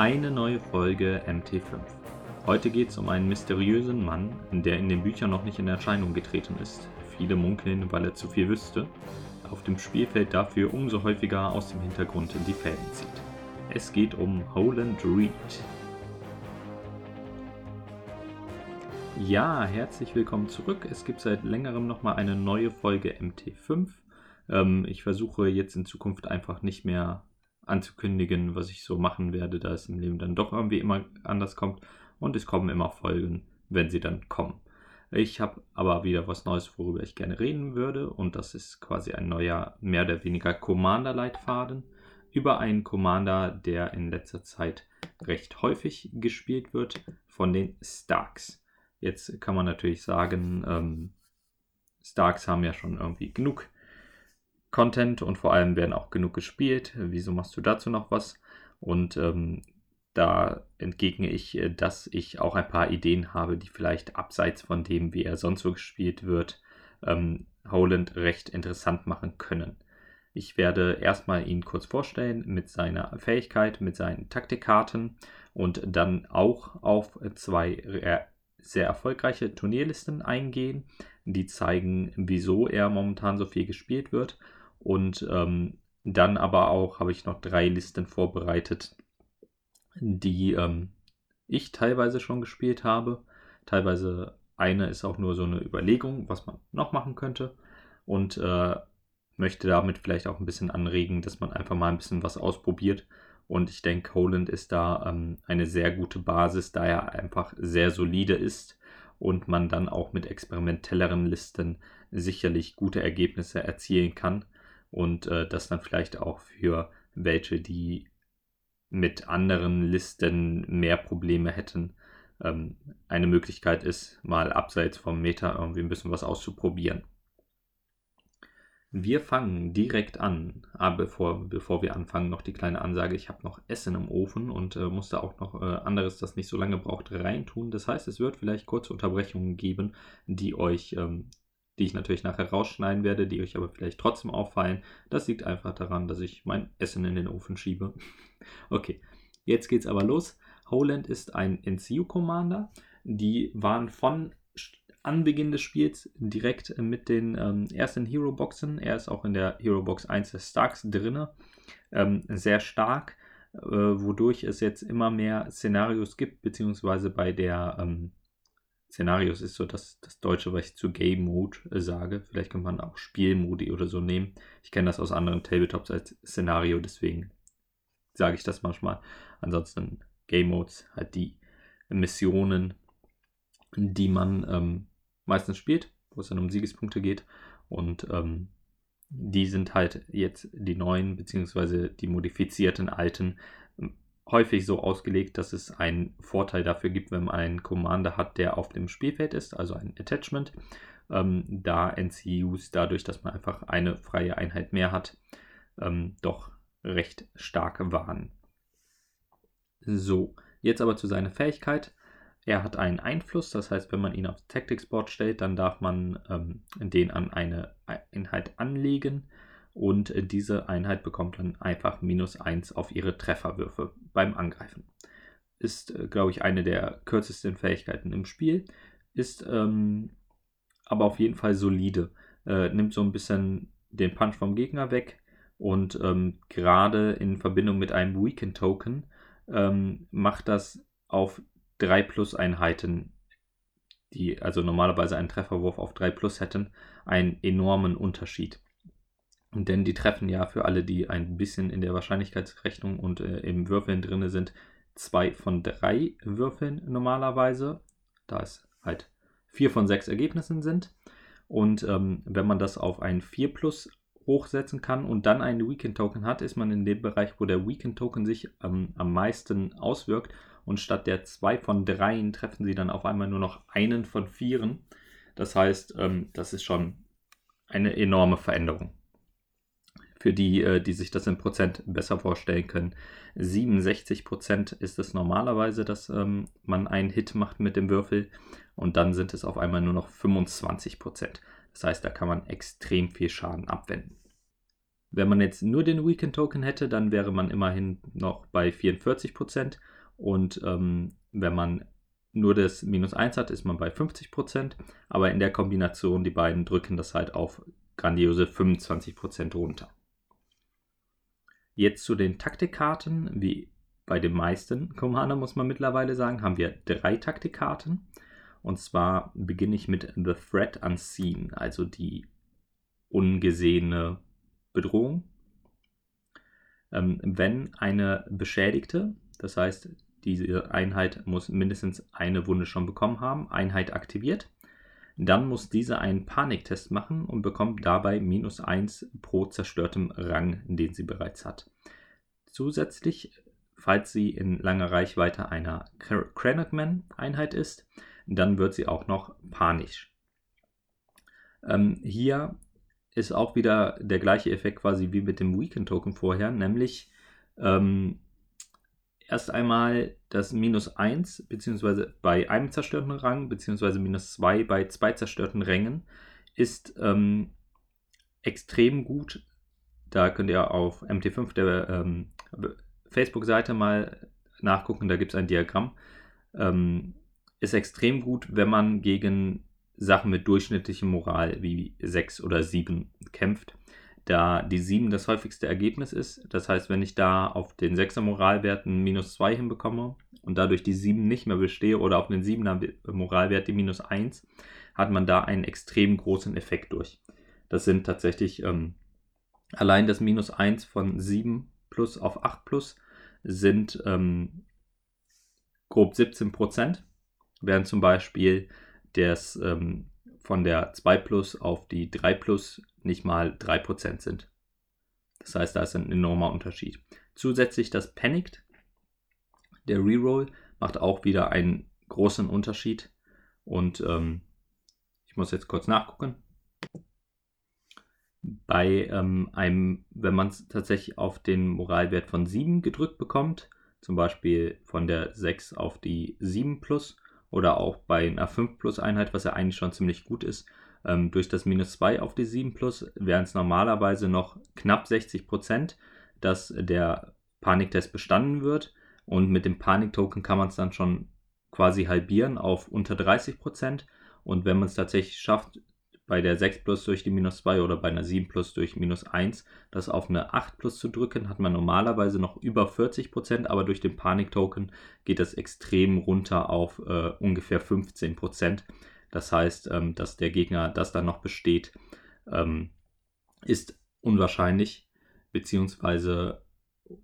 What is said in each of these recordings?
Eine neue Folge MT5. Heute geht es um einen mysteriösen Mann, der in den Büchern noch nicht in Erscheinung getreten ist. Viele munkeln, weil er zu viel wüsste. Auf dem Spielfeld dafür umso häufiger aus dem Hintergrund die Fäden zieht. Es geht um Holland Reed. Ja, herzlich willkommen zurück. Es gibt seit längerem nochmal eine neue Folge MT5. Ähm, ich versuche jetzt in Zukunft einfach nicht mehr anzukündigen, was ich so machen werde, da es im Leben dann doch irgendwie immer anders kommt. Und es kommen immer Folgen, wenn sie dann kommen. Ich habe aber wieder was Neues, worüber ich gerne reden würde. Und das ist quasi ein neuer, mehr oder weniger Commander-Leitfaden über einen Commander, der in letzter Zeit recht häufig gespielt wird, von den Starks. Jetzt kann man natürlich sagen, ähm, Starks haben ja schon irgendwie genug Content und vor allem werden auch genug gespielt. Wieso machst du dazu noch was? Und ähm, da entgegne ich, äh, dass ich auch ein paar Ideen habe, die vielleicht abseits von dem, wie er sonst so gespielt wird, ähm, Holland recht interessant machen können. Ich werde erstmal ihn kurz vorstellen mit seiner Fähigkeit, mit seinen Taktikkarten und dann auch auf zwei sehr erfolgreiche Turnierlisten eingehen, die zeigen, wieso er momentan so viel gespielt wird und ähm, dann aber auch habe ich noch drei Listen vorbereitet, die ähm, ich teilweise schon gespielt habe. Teilweise eine ist auch nur so eine Überlegung, was man noch machen könnte. Und äh, möchte damit vielleicht auch ein bisschen anregen, dass man einfach mal ein bisschen was ausprobiert. Und ich denke, Holland ist da ähm, eine sehr gute Basis, da er einfach sehr solide ist und man dann auch mit experimentelleren Listen sicherlich gute Ergebnisse erzielen kann und äh, das dann vielleicht auch für welche, die mit anderen Listen mehr Probleme hätten, ähm, eine Möglichkeit ist, mal abseits vom Meta irgendwie ein bisschen was auszuprobieren. Wir fangen direkt an, aber bevor, bevor wir anfangen, noch die kleine Ansage, ich habe noch Essen im Ofen und äh, musste auch noch äh, anderes, das nicht so lange braucht, reintun. Das heißt, es wird vielleicht kurze Unterbrechungen geben, die euch ähm, die ich natürlich nachher rausschneiden werde, die euch aber vielleicht trotzdem auffallen. Das liegt einfach daran, dass ich mein Essen in den Ofen schiebe. okay, jetzt geht's aber los. Holland ist ein NCU-Commander. Die waren von Anbeginn des Spiels direkt mit den ähm, ersten Hero-Boxen. Er ist auch in der Hero-Box 1 des Starks drin. Ähm, sehr stark, äh, wodurch es jetzt immer mehr Szenarios gibt, beziehungsweise bei der ähm, Szenarios ist so das, das Deutsche, was ich zu Game Mode äh, sage. Vielleicht kann man auch Spielmodi oder so nehmen. Ich kenne das aus anderen Tabletops als Szenario, deswegen sage ich das manchmal. Ansonsten Game Modes, halt die Missionen, die man ähm, meistens spielt, wo es dann um Siegespunkte geht. Und ähm, die sind halt jetzt die neuen, beziehungsweise die modifizierten alten häufig so ausgelegt, dass es einen Vorteil dafür gibt, wenn man einen Commander hat, der auf dem Spielfeld ist, also ein Attachment. Ähm, da NCUs dadurch, dass man einfach eine freie Einheit mehr hat, ähm, doch recht stark waren. So, jetzt aber zu seiner Fähigkeit. Er hat einen Einfluss, das heißt, wenn man ihn aufs Tactics Board stellt, dann darf man ähm, den an eine Einheit anlegen und diese Einheit bekommt dann einfach minus 1 auf ihre Trefferwürfe beim Angreifen. Ist, äh, glaube ich, eine der kürzesten Fähigkeiten im Spiel, ist ähm, aber auf jeden Fall solide. Äh, nimmt so ein bisschen den Punch vom Gegner weg und ähm, gerade in Verbindung mit einem Weaken Token ähm, macht das auf 3 Plus Einheiten, die also normalerweise einen Trefferwurf auf 3 Plus hätten, einen enormen Unterschied. Denn die treffen ja für alle, die ein bisschen in der Wahrscheinlichkeitsrechnung und äh, im Würfeln drin sind, zwei von drei Würfeln normalerweise, da es halt vier von sechs Ergebnissen sind. Und ähm, wenn man das auf ein 4 plus hochsetzen kann und dann einen Weekend Token hat, ist man in dem Bereich, wo der Weekend Token sich ähm, am meisten auswirkt. Und statt der zwei von dreien treffen sie dann auf einmal nur noch einen von vieren. Das heißt, ähm, das ist schon eine enorme Veränderung für die, äh, die sich das in Prozent besser vorstellen können. 67 Prozent ist es normalerweise, dass ähm, man einen Hit macht mit dem Würfel und dann sind es auf einmal nur noch 25 Prozent. Das heißt, da kann man extrem viel Schaden abwenden. Wenn man jetzt nur den Weekend Token hätte, dann wäre man immerhin noch bei 44 Prozent. Und ähm, wenn man nur das minus 1 hat, ist man bei 50%. Aber in der Kombination, die beiden drücken das halt auf grandiose 25% runter. Jetzt zu den Taktikkarten. Wie bei den meisten Commander muss man mittlerweile sagen, haben wir drei Taktikkarten. Und zwar beginne ich mit The Threat Unseen, also die ungesehene Bedrohung. Ähm, wenn eine Beschädigte, das heißt, diese Einheit muss mindestens eine Wunde schon bekommen haben, Einheit aktiviert, dann muss diese einen Paniktest machen und bekommt dabei minus 1 pro zerstörtem Rang, den sie bereits hat. Zusätzlich, falls sie in langer Reichweite einer Kranachman-Einheit ist, dann wird sie auch noch panisch. Ähm, hier ist auch wieder der gleiche Effekt quasi wie mit dem Weekend-Token vorher, nämlich ähm, erst einmal das minus 1, beziehungsweise bei einem zerstörten Rang, beziehungsweise minus 2 bei zwei zerstörten Rängen, ist ähm, extrem gut. Da könnt ihr auf MT5 der ähm, Facebook-Seite mal nachgucken, da gibt es ein Diagramm. Ähm, ist extrem gut, wenn man gegen Sachen mit durchschnittlichem Moral wie 6 oder 7 kämpft, da die 7 das häufigste Ergebnis ist. Das heißt, wenn ich da auf den 6er Moralwerten minus 2 hinbekomme und dadurch die 7 nicht mehr bestehe oder auf den 7er Moralwert die minus 1, hat man da einen extrem großen Effekt durch. Das sind tatsächlich ähm, allein das minus 1 von 7 plus auf 8 plus sind ähm, grob 17 Prozent während zum Beispiel das ähm, von der 2 Plus auf die 3 Plus nicht mal 3% sind. Das heißt, da ist ein enormer Unterschied. Zusätzlich das Panicked, der Reroll, macht auch wieder einen großen Unterschied. Und ähm, ich muss jetzt kurz nachgucken. Bei ähm, einem, wenn man es tatsächlich auf den Moralwert von 7 gedrückt bekommt, zum Beispiel von der 6 auf die 7 plus, oder auch bei einer 5 Plus Einheit, was ja eigentlich schon ziemlich gut ist, ähm, durch das minus 2 auf die 7 Plus wären es normalerweise noch knapp 60 Prozent, dass der Paniktest bestanden wird. Und mit dem Paniktoken kann man es dann schon quasi halbieren auf unter 30 Prozent. Und wenn man es tatsächlich schafft, bei der 6 Plus durch die minus 2 oder bei einer 7 Plus durch minus 1 das auf eine 8 Plus zu drücken, hat man normalerweise noch über 40%, aber durch den Panik-Token geht das extrem runter auf äh, ungefähr 15%. Das heißt, ähm, dass der Gegner das dann noch besteht, ähm, ist unwahrscheinlich, beziehungsweise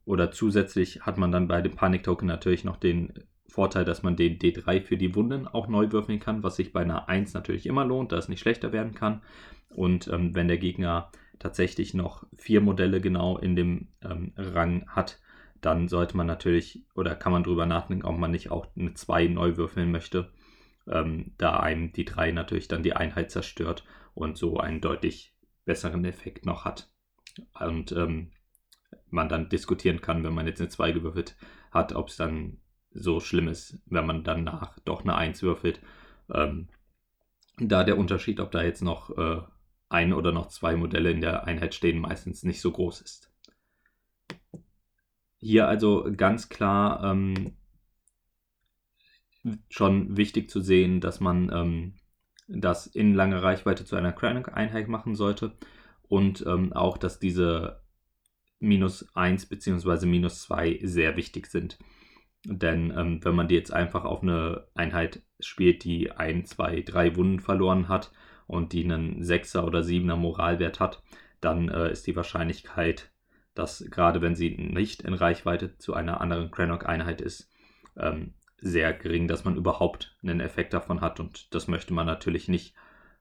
oder zusätzlich hat man dann bei dem Panik-Token natürlich noch den Vorteil, dass man den D3 für die Wunden auch neu würfeln kann, was sich bei einer 1 natürlich immer lohnt, da es nicht schlechter werden kann. Und ähm, wenn der Gegner tatsächlich noch vier Modelle genau in dem ähm, Rang hat, dann sollte man natürlich oder kann man drüber nachdenken, ob man nicht auch eine 2 neu würfeln möchte, ähm, da einem die 3 natürlich dann die Einheit zerstört und so einen deutlich besseren Effekt noch hat. Und ähm, man dann diskutieren kann, wenn man jetzt eine 2 gewürfelt hat, ob es dann so schlimm ist, wenn man danach doch eine 1 würfelt. Ähm, da der Unterschied, ob da jetzt noch äh, ein oder noch zwei Modelle in der Einheit stehen, meistens nicht so groß ist. Hier also ganz klar ähm, schon wichtig zu sehen, dass man ähm, das in langer Reichweite zu einer Crank-Einheit machen sollte und ähm, auch, dass diese minus 1 bzw. minus 2 sehr wichtig sind. Denn ähm, wenn man die jetzt einfach auf eine Einheit spielt, die ein, zwei, drei Wunden verloren hat und die einen Sechser oder Siebener Moralwert hat, dann äh, ist die Wahrscheinlichkeit, dass gerade wenn sie nicht in Reichweite zu einer anderen Cranok-Einheit ist, ähm, sehr gering, dass man überhaupt einen Effekt davon hat. Und das möchte man natürlich nicht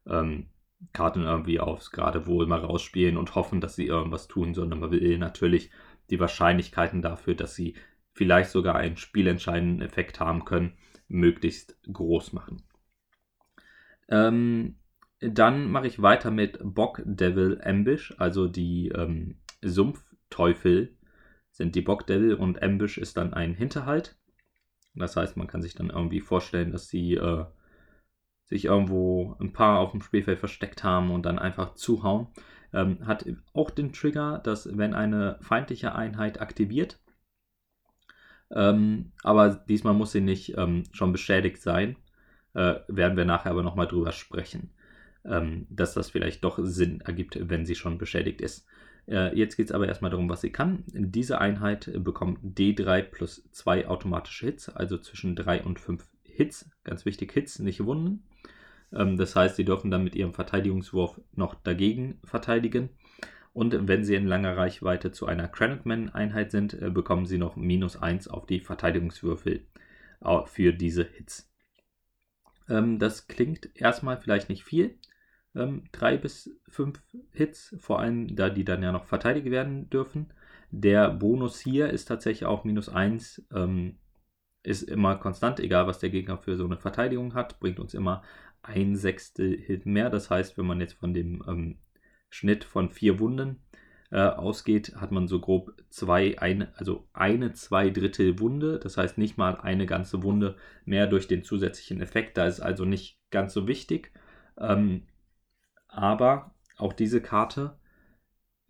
ähm, Karten irgendwie aufs gerade wohl mal rausspielen und hoffen, dass sie irgendwas tun, sondern man will natürlich die Wahrscheinlichkeiten dafür, dass sie vielleicht sogar einen spielentscheidenden Effekt haben können, möglichst groß machen. Ähm, dann mache ich weiter mit Bock Devil Ambush, also die ähm, Sumpfteufel sind die Bock Devil und Ambush ist dann ein Hinterhalt. Das heißt, man kann sich dann irgendwie vorstellen, dass sie äh, sich irgendwo ein paar auf dem Spielfeld versteckt haben und dann einfach zuhauen. Ähm, hat auch den Trigger, dass wenn eine feindliche Einheit aktiviert, Ähm, aber diesmal muss sie nicht ähm, schon beschädigt sein. Äh, werden wir nachher aber nochmal drüber sprechen, ähm, dass das vielleicht doch Sinn ergibt, wenn sie schon beschädigt ist. Äh, jetzt geht es aber erstmal darum, was sie kann. Diese Einheit bekommt D3 plus 2 automatische Hits, also zwischen 3 und 5 Hits. Ganz wichtig, Hits, nicht Wunden. Ähm, das heißt, sie dürfen dann mit ihrem Verteidigungswurf noch dagegen verteidigen. Und wenn sie in langer Reichweite zu einer Cranitman-Einheit sind, äh, bekommen sie noch minus 1 auf die Verteidigungswürfel für diese Hits. Ähm, das klingt erstmal vielleicht nicht viel. Ähm, drei bis fünf Hits, vor allem da die dann ja noch verteidigt werden dürfen. Der Bonus hier ist tatsächlich auch minus 1. Ähm, ist immer konstant, egal was der Gegner für so eine Verteidigung hat, bringt uns immer ein Sechstel Hit mehr. Das heißt, wenn man jetzt von dem ähm, Schnitt von vier Wunden äh, ausgeht, hat man so grob zwei, eine, also eine zwei Drittel Wunde. Das heißt nicht mal eine ganze Wunde mehr durch den zusätzlichen Effekt. Da ist also nicht ganz so wichtig. Ähm, aber auch diese Karte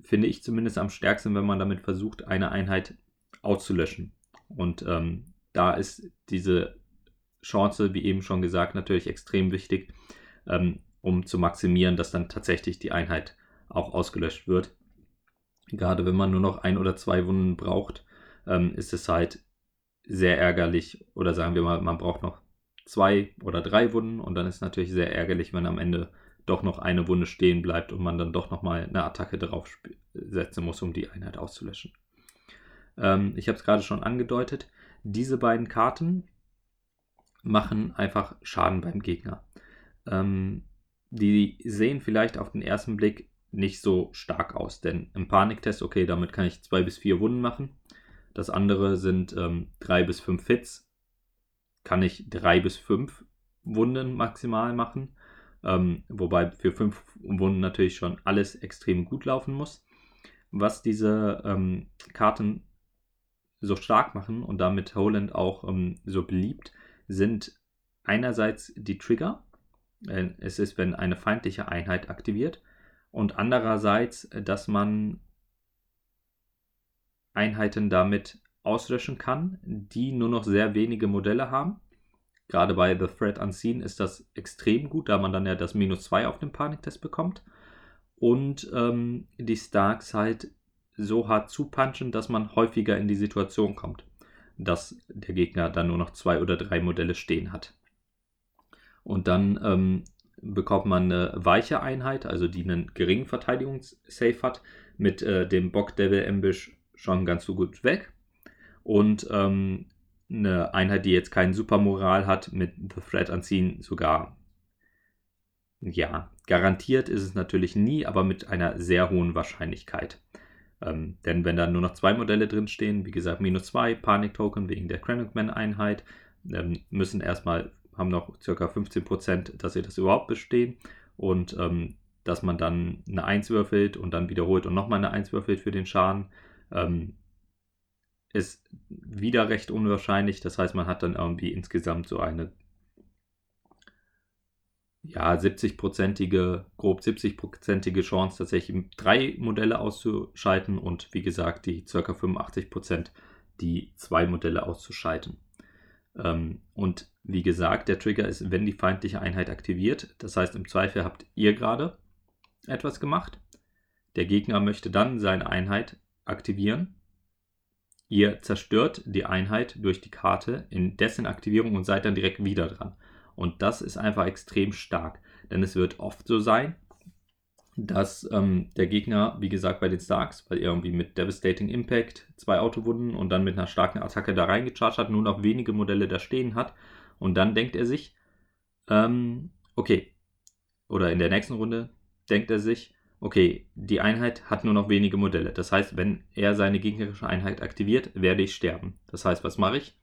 finde ich zumindest am stärksten, wenn man damit versucht, eine Einheit auszulöschen. Und ähm, da ist diese Chance, wie eben schon gesagt, natürlich extrem wichtig, ähm, um zu maximieren, dass dann tatsächlich die Einheit auch ausgelöscht wird. Gerade wenn man nur noch ein oder zwei Wunden braucht, ähm, ist es halt sehr ärgerlich. Oder sagen wir mal, man braucht noch zwei oder drei Wunden und dann ist es natürlich sehr ärgerlich, wenn am Ende doch noch eine Wunde stehen bleibt und man dann doch nochmal eine Attacke drauf setzen muss, um die Einheit auszulöschen. Ähm, ich habe es gerade schon angedeutet. Diese beiden Karten machen einfach Schaden beim Gegner. Ähm, die sehen vielleicht auf den ersten Blick nicht so stark aus. Denn im Paniktest, okay, damit kann ich zwei bis vier Wunden machen. Das andere sind ähm, drei bis fünf Hits. Kann ich drei bis fünf Wunden maximal machen. Ähm, wobei für fünf Wunden natürlich schon alles extrem gut laufen muss. Was diese ähm, Karten so stark machen und damit Holland auch ähm, so beliebt, sind einerseits die Trigger. Äh, es ist, wenn eine feindliche Einheit aktiviert und andererseits, äh, dass man Einheiten damit auslöschen kann, die nur noch sehr wenige Modelle haben. Gerade bei The Threat Unseen ist das extrem gut, da man dann ja das Minus 2 auf dem Paniktest bekommt. Und ähm, die Starks halt so hart zupunchen, dass man häufiger in die Situation kommt, dass der Gegner dann nur noch zwei oder drei Modelle stehen hat. Und dann ähm, bekommt man eine weiche Einheit, also die einen geringen Verteidigungssave hat, mit äh, dem Bock Devil Ambush schon ganz so gut weg. Und ähm, eine Einheit, die jetzt keinen Supermoral hat, mit The Threat Unseen sogar. Ja, garantiert ist es natürlich nie, aber mit einer sehr hohen Wahrscheinlichkeit. Ähm, denn wenn da nur noch zwei Modelle drinstehen, wie gesagt, minus zwei Panik-Token wegen der Krennicman-Einheit, ähm, müssen erstmal haben noch ca. 15%, dass sie das überhaupt bestehen und ähm, dass man dann eine 1 würfelt und dann wiederholt und nochmal eine 1 würfelt für den Schaden, ähm, ist wieder recht unwahrscheinlich. Das heißt, man hat dann irgendwie insgesamt so eine ja, 70-prozentige, grob 70-prozentige Chance, tatsächlich drei Modelle auszuschalten und wie gesagt, die ca. 85% die zwei Modelle auszuschalten. Ähm, und wie gesagt, der Trigger ist, wenn die feindliche Einheit aktiviert. Das heißt, im Zweifel habt ihr gerade etwas gemacht. Der Gegner möchte dann seine Einheit aktivieren. Ihr zerstört die Einheit durch die Karte in dessen Aktivierung und seid dann direkt wieder dran. Und das ist einfach extrem stark. Denn es wird oft so sein, dass ähm, der Gegner, wie gesagt, bei den Starks, weil er irgendwie mit Devastating Impact zwei Autowunden und dann mit einer starken Attacke da reingecharged hat, nur noch wenige Modelle da stehen hat. Und dann denkt er sich, ähm, okay, oder in der nächsten Runde denkt er sich, okay, die Einheit hat nur noch wenige Modelle. Das heißt, wenn er seine gegnerische Einheit aktiviert, werde ich sterben. Das heißt, was mache ich?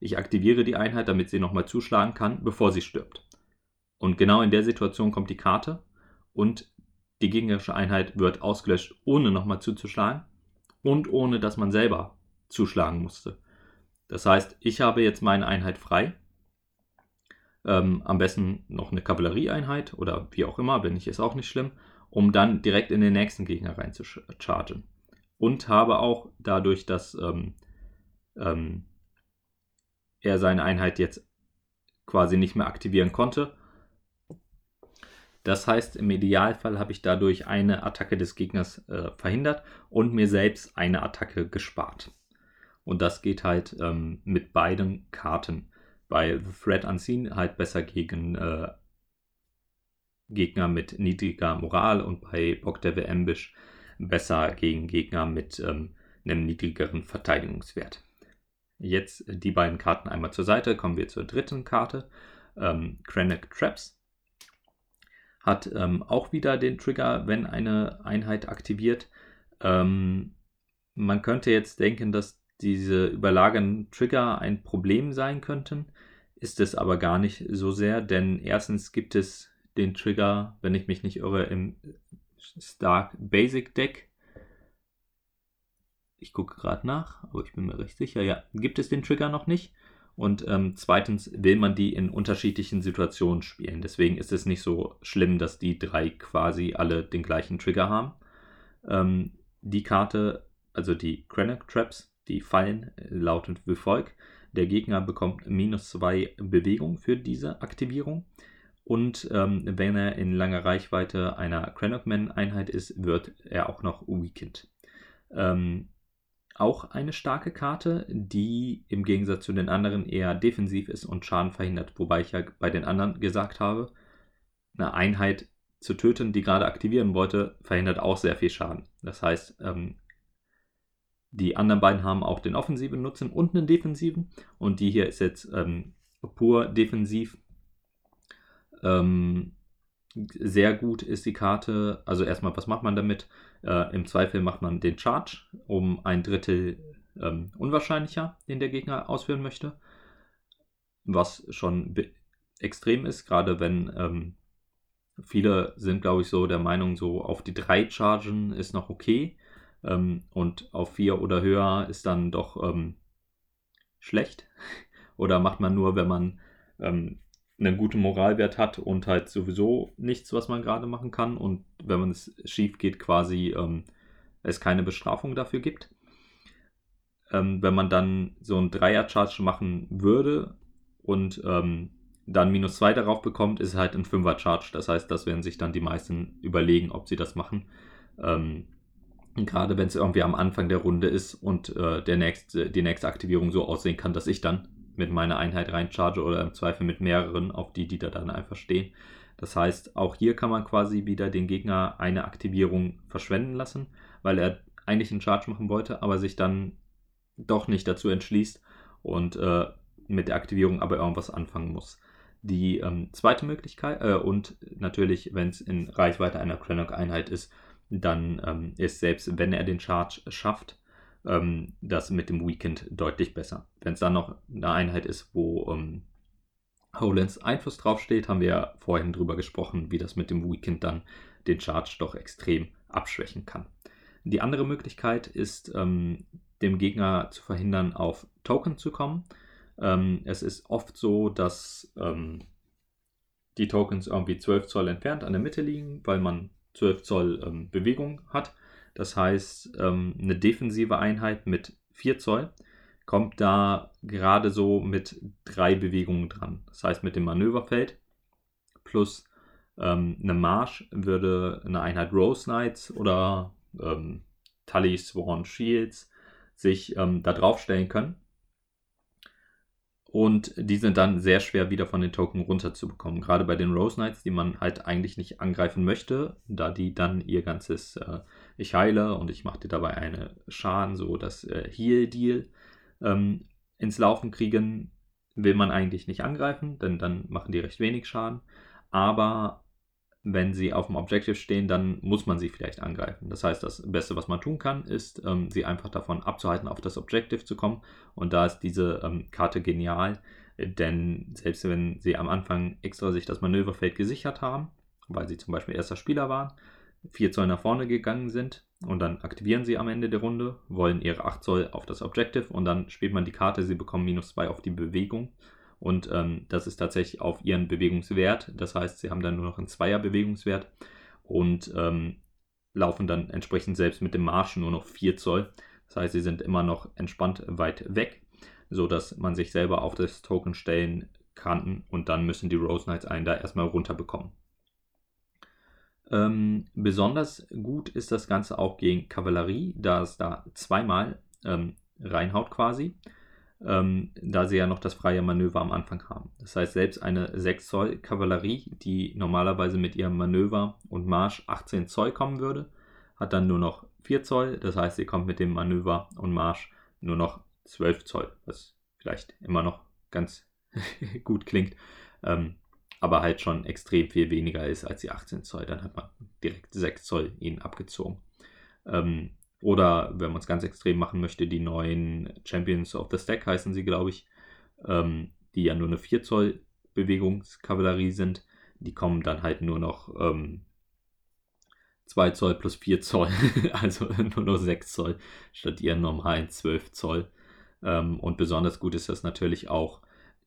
Ich aktiviere die Einheit, damit sie nochmal zuschlagen kann, bevor sie stirbt. Und genau in der Situation kommt die Karte und die gegnerische Einheit wird ausgelöscht, ohne nochmal zuzuschlagen und ohne dass man selber zuschlagen musste. Das heißt, ich habe jetzt meine Einheit frei. Ähm, am besten noch eine Kavallerieeinheit oder wie auch immer, bin ich ist auch nicht schlimm, um dann direkt in den nächsten Gegner reinzuchargen. Und habe auch dadurch, dass ähm, ähm, er seine Einheit jetzt quasi nicht mehr aktivieren konnte. Das heißt, im Idealfall habe ich dadurch eine Attacke des Gegners äh, verhindert und mir selbst eine Attacke gespart. Und das geht halt ähm, mit beiden Karten. Bei The Threat Unseen halt besser gegen äh, Gegner mit niedriger Moral und bei Bock der Ambush besser gegen Gegner mit ähm, einem niedrigeren Verteidigungswert. Jetzt die beiden Karten einmal zur Seite, kommen wir zur dritten Karte. Ähm, Krennic Traps hat ähm, auch wieder den Trigger, wenn eine Einheit aktiviert. Ähm, man könnte jetzt denken, dass diese überlagernden Trigger ein Problem sein könnten, ist es aber gar nicht so sehr, denn erstens gibt es den Trigger, wenn ich mich nicht irre, im Stark Basic Deck. Ich gucke gerade nach, aber ich bin mir recht sicher, ja, gibt es den Trigger noch nicht. Und ähm, zweitens will man die in unterschiedlichen Situationen spielen. Deswegen ist es nicht so schlimm, dass die drei quasi alle den gleichen Trigger haben. Ähm, die Karte, also die Krennic Traps, die fallen lautend wie folgt. Der Gegner bekommt minus zwei Bewegung für diese Aktivierung. Und ähm, wenn er in langer Reichweite einer Cranogman-Einheit ist, wird er auch noch weakened. Ähm, auch eine starke Karte, die im Gegensatz zu den anderen eher defensiv ist und Schaden verhindert. Wobei ich ja bei den anderen gesagt habe, eine Einheit zu töten, die gerade aktivieren wollte, verhindert auch sehr viel Schaden. Das heißt, ähm, die anderen beiden haben auch den offensiven Nutzen und einen defensiven. Und die hier ist jetzt ähm, pur defensiv. Ähm, sehr gut ist die Karte. Also erstmal, was macht man damit? Äh, Im Zweifel macht man den Charge um ein Drittel ähm, unwahrscheinlicher, den der Gegner ausführen möchte. Was schon extrem ist, gerade wenn ähm, viele sind, glaube ich, so der Meinung, so auf die drei Chargen ist noch okay. Ähm, und auf vier oder höher ist dann doch ähm, schlecht. oder macht man nur, wenn man ähm, einen guten Moralwert hat und halt sowieso nichts, was man gerade machen kann. Und wenn man es schief geht, quasi ähm, es keine Bestrafung dafür gibt. Ähm, wenn man dann so einen Dreier-Charge machen würde und ähm, dann minus zwei darauf bekommt, ist es halt ein Fünfer-Charge. Das heißt, das werden sich dann die meisten überlegen, ob sie das machen. Ähm, gerade wenn es irgendwie am Anfang der Runde ist und äh, der nächste, die nächste Aktivierung so aussehen kann, dass ich dann mit meiner Einheit reincharge oder im Zweifel mit mehreren, auf die, die da dann einfach stehen. Das heißt, auch hier kann man quasi wieder den Gegner eine Aktivierung verschwenden lassen, weil er eigentlich einen Charge machen wollte, aber sich dann doch nicht dazu entschließt und äh, mit der Aktivierung aber irgendwas anfangen muss. Die ähm, zweite Möglichkeit, äh, und natürlich, wenn es in Reichweite einer Krennoc-Einheit ist, dann ähm, ist selbst wenn er den Charge schafft, ähm, das mit dem Weekend deutlich besser. Wenn es dann noch eine Einheit ist, wo ähm, Hollands Einfluss drauf steht, haben wir ja vorhin drüber gesprochen, wie das mit dem Weekend dann den Charge doch extrem abschwächen kann. Die andere Möglichkeit ist, ähm, dem Gegner zu verhindern, auf Token zu kommen. Ähm, es ist oft so, dass ähm, die Tokens irgendwie 12 Zoll entfernt an der Mitte liegen, weil man 12 Zoll ähm, Bewegung hat. Das heißt, ähm, eine defensive Einheit mit 4 Zoll kommt da gerade so mit drei Bewegungen dran. Das heißt, mit dem Manöverfeld plus ähm, eine Marsch würde eine Einheit Rose Knights oder ähm, Tully Sworn Shields sich ähm, da drauf stellen können. Und die sind dann sehr schwer wieder von den Token runterzubekommen. Gerade bei den Rose Knights, die man halt eigentlich nicht angreifen möchte, da die dann ihr ganzes äh, Ich heile und ich mache dir dabei eine Schaden, so das äh, Heal-Deal ähm, ins Laufen kriegen, will man eigentlich nicht angreifen, denn dann machen die recht wenig Schaden. Aber wenn sie auf dem Objective stehen, dann muss man sie vielleicht angreifen. Das heißt, das Beste, was man tun kann, ist, ähm, sie einfach davon abzuhalten, auf das Objective zu kommen. Und da ist diese ähm, Karte genial, denn selbst wenn sie am Anfang extra sich das Manöverfeld gesichert haben, weil sie zum Beispiel erster Spieler waren, 4 Zoll nach vorne gegangen sind und dann aktivieren sie am Ende der Runde, wollen ihre 8 Zoll auf das Objective und dann spielt man die Karte, sie bekommen minus 2 auf die Bewegung und ähm, das ist tatsächlich auf ihren Bewegungswert. Das heißt, sie haben dann nur noch einen Zweier-Bewegungswert und ähm, laufen dann entsprechend selbst mit dem Marsch nur noch 4 Zoll. Das heißt, sie sind immer noch entspannt weit weg. sodass man sich selber auf das Token stellen kann und dann müssen die Rose Knights einen da erstmal runterbekommen. Ähm, besonders gut ist das Ganze auch gegen Kavallerie, da es da zweimal ähm, reinhaut quasi, ähm, da sie ja noch das freie Manöver am Anfang haben. Das heißt, selbst eine 6 Zoll Kavallerie, die normalerweise mit ihrem Manöver und Marsch 18 Zoll kommen würde, hat dann nur noch 4 Zoll. Das heißt, sie kommt mit dem Manöver und Marsch nur noch 12 Zoll, was vielleicht immer noch ganz gut klingt. Ähm, aber halt schon extrem viel weniger ist als die 18 Zoll. Dann hat man direkt 6 Zoll ihnen abgezogen. Ähm, oder wenn man es ganz extrem machen möchte, die neuen Champions of the Stack heißen sie, glaube ich, ähm, die ja nur eine 4 Zoll Bewegungskavallerie sind. Die kommen dann halt nur noch ähm, 2 Zoll plus 4 Zoll, also nur noch 6 Zoll statt ihren normalen 12 Zoll. Ähm, und besonders gut ist das natürlich auch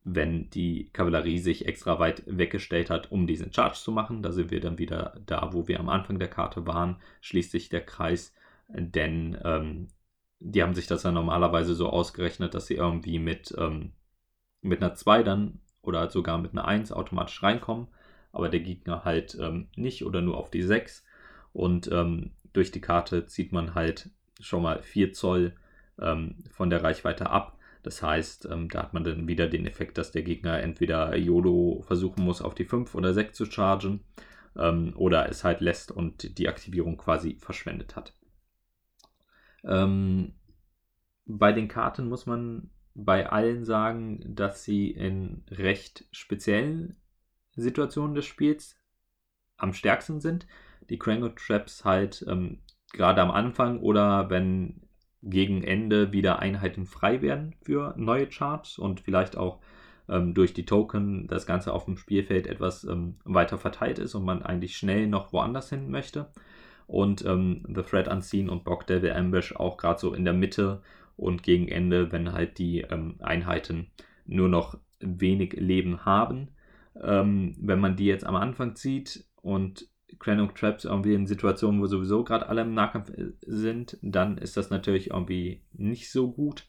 wenn die Kavallerie sich extra weit weggestellt hat, um diesen Charge zu machen. Da sind wir dann wieder da, wo wir am Anfang der Karte waren, schließt sich der Kreis, denn ähm, die haben sich das ja normalerweise so ausgerechnet, dass sie irgendwie mit, ähm, mit einer 2 dann oder sogar mit einer 1 automatisch reinkommen, aber der Gegner halt ähm, nicht oder nur auf die 6 und ähm, durch die Karte zieht man halt schon mal 4 Zoll ähm, von der Reichweite ab. Das heißt, ähm, da hat man dann wieder den Effekt, dass der Gegner entweder YOLO versuchen muss, auf die 5 oder 6 zu chargen oder es halt lässt und die Aktivierung quasi verschwendet hat. Ähm, bei den Karten muss man bei allen sagen, dass sie in recht speziellen Situationen des Spiels am stärksten sind. Die Crango Traps halt ähm, gerade am Anfang oder wenn gegen Ende wieder Einheiten frei werden für neue Charts und vielleicht auch ähm, durch die Token das Ganze auf dem Spielfeld etwas ähm, weiter verteilt ist und man eigentlich schnell noch woanders hin möchte. Und ähm, The Threat Unseen und Bog Devil Ambush auch gerade so in der Mitte und gegen Ende, wenn halt die ähm, Einheiten nur noch wenig Leben haben. Ähm, wenn man die jetzt am Anfang zieht und Cranok Traps irgendwie in Situationen, wo sowieso gerade alle im Nahkampf äh, sind, dann ist das natürlich irgendwie nicht so gut.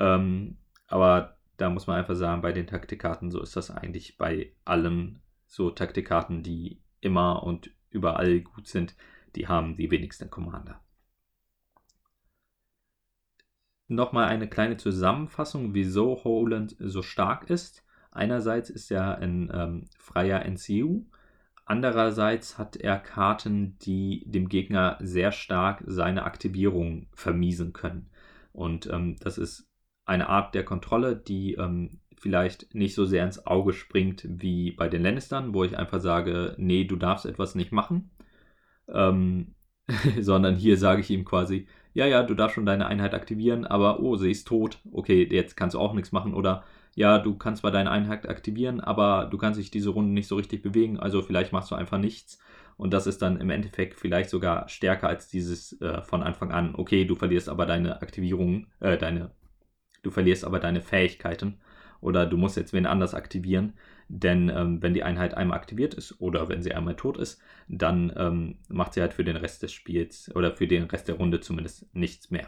Ähm, aber da muss man einfach sagen, bei den Taktikkarten, so ist das eigentlich bei allen so Taktikkarten, die immer und überall gut sind, die haben die wenigsten Commander. Nochmal eine kleine Zusammenfassung, wieso Holland so stark ist. Einerseits ist er ein ähm, freier NCU, Andererseits hat er Karten, die dem Gegner sehr stark seine Aktivierung vermiesen können. Und ähm, das ist eine Art der Kontrolle, die ähm, vielleicht nicht so sehr ins Auge springt wie bei den Lannistern, wo ich einfach sage, nee, du darfst etwas nicht machen. Ähm, sondern hier sage ich ihm quasi, ja, ja, du darfst schon deine Einheit aktivieren, aber oh, sie ist tot. Okay, jetzt kannst du auch nichts machen. Oder ja, du kannst zwar deine Einheit aktivieren, aber du kannst dich diese Runde nicht so richtig bewegen, also vielleicht machst du einfach nichts. Und das ist dann im Endeffekt vielleicht sogar stärker als dieses äh, von Anfang an, okay, du verlierst aber deine Aktivierung, äh, deine, du verlierst aber deine Fähigkeiten oder du musst jetzt wen anders aktivieren, denn ähm, wenn die Einheit einmal aktiviert ist oder wenn sie einmal tot ist, dann ähm, macht sie halt für den Rest des Spiels oder für den Rest der Runde zumindest nichts mehr.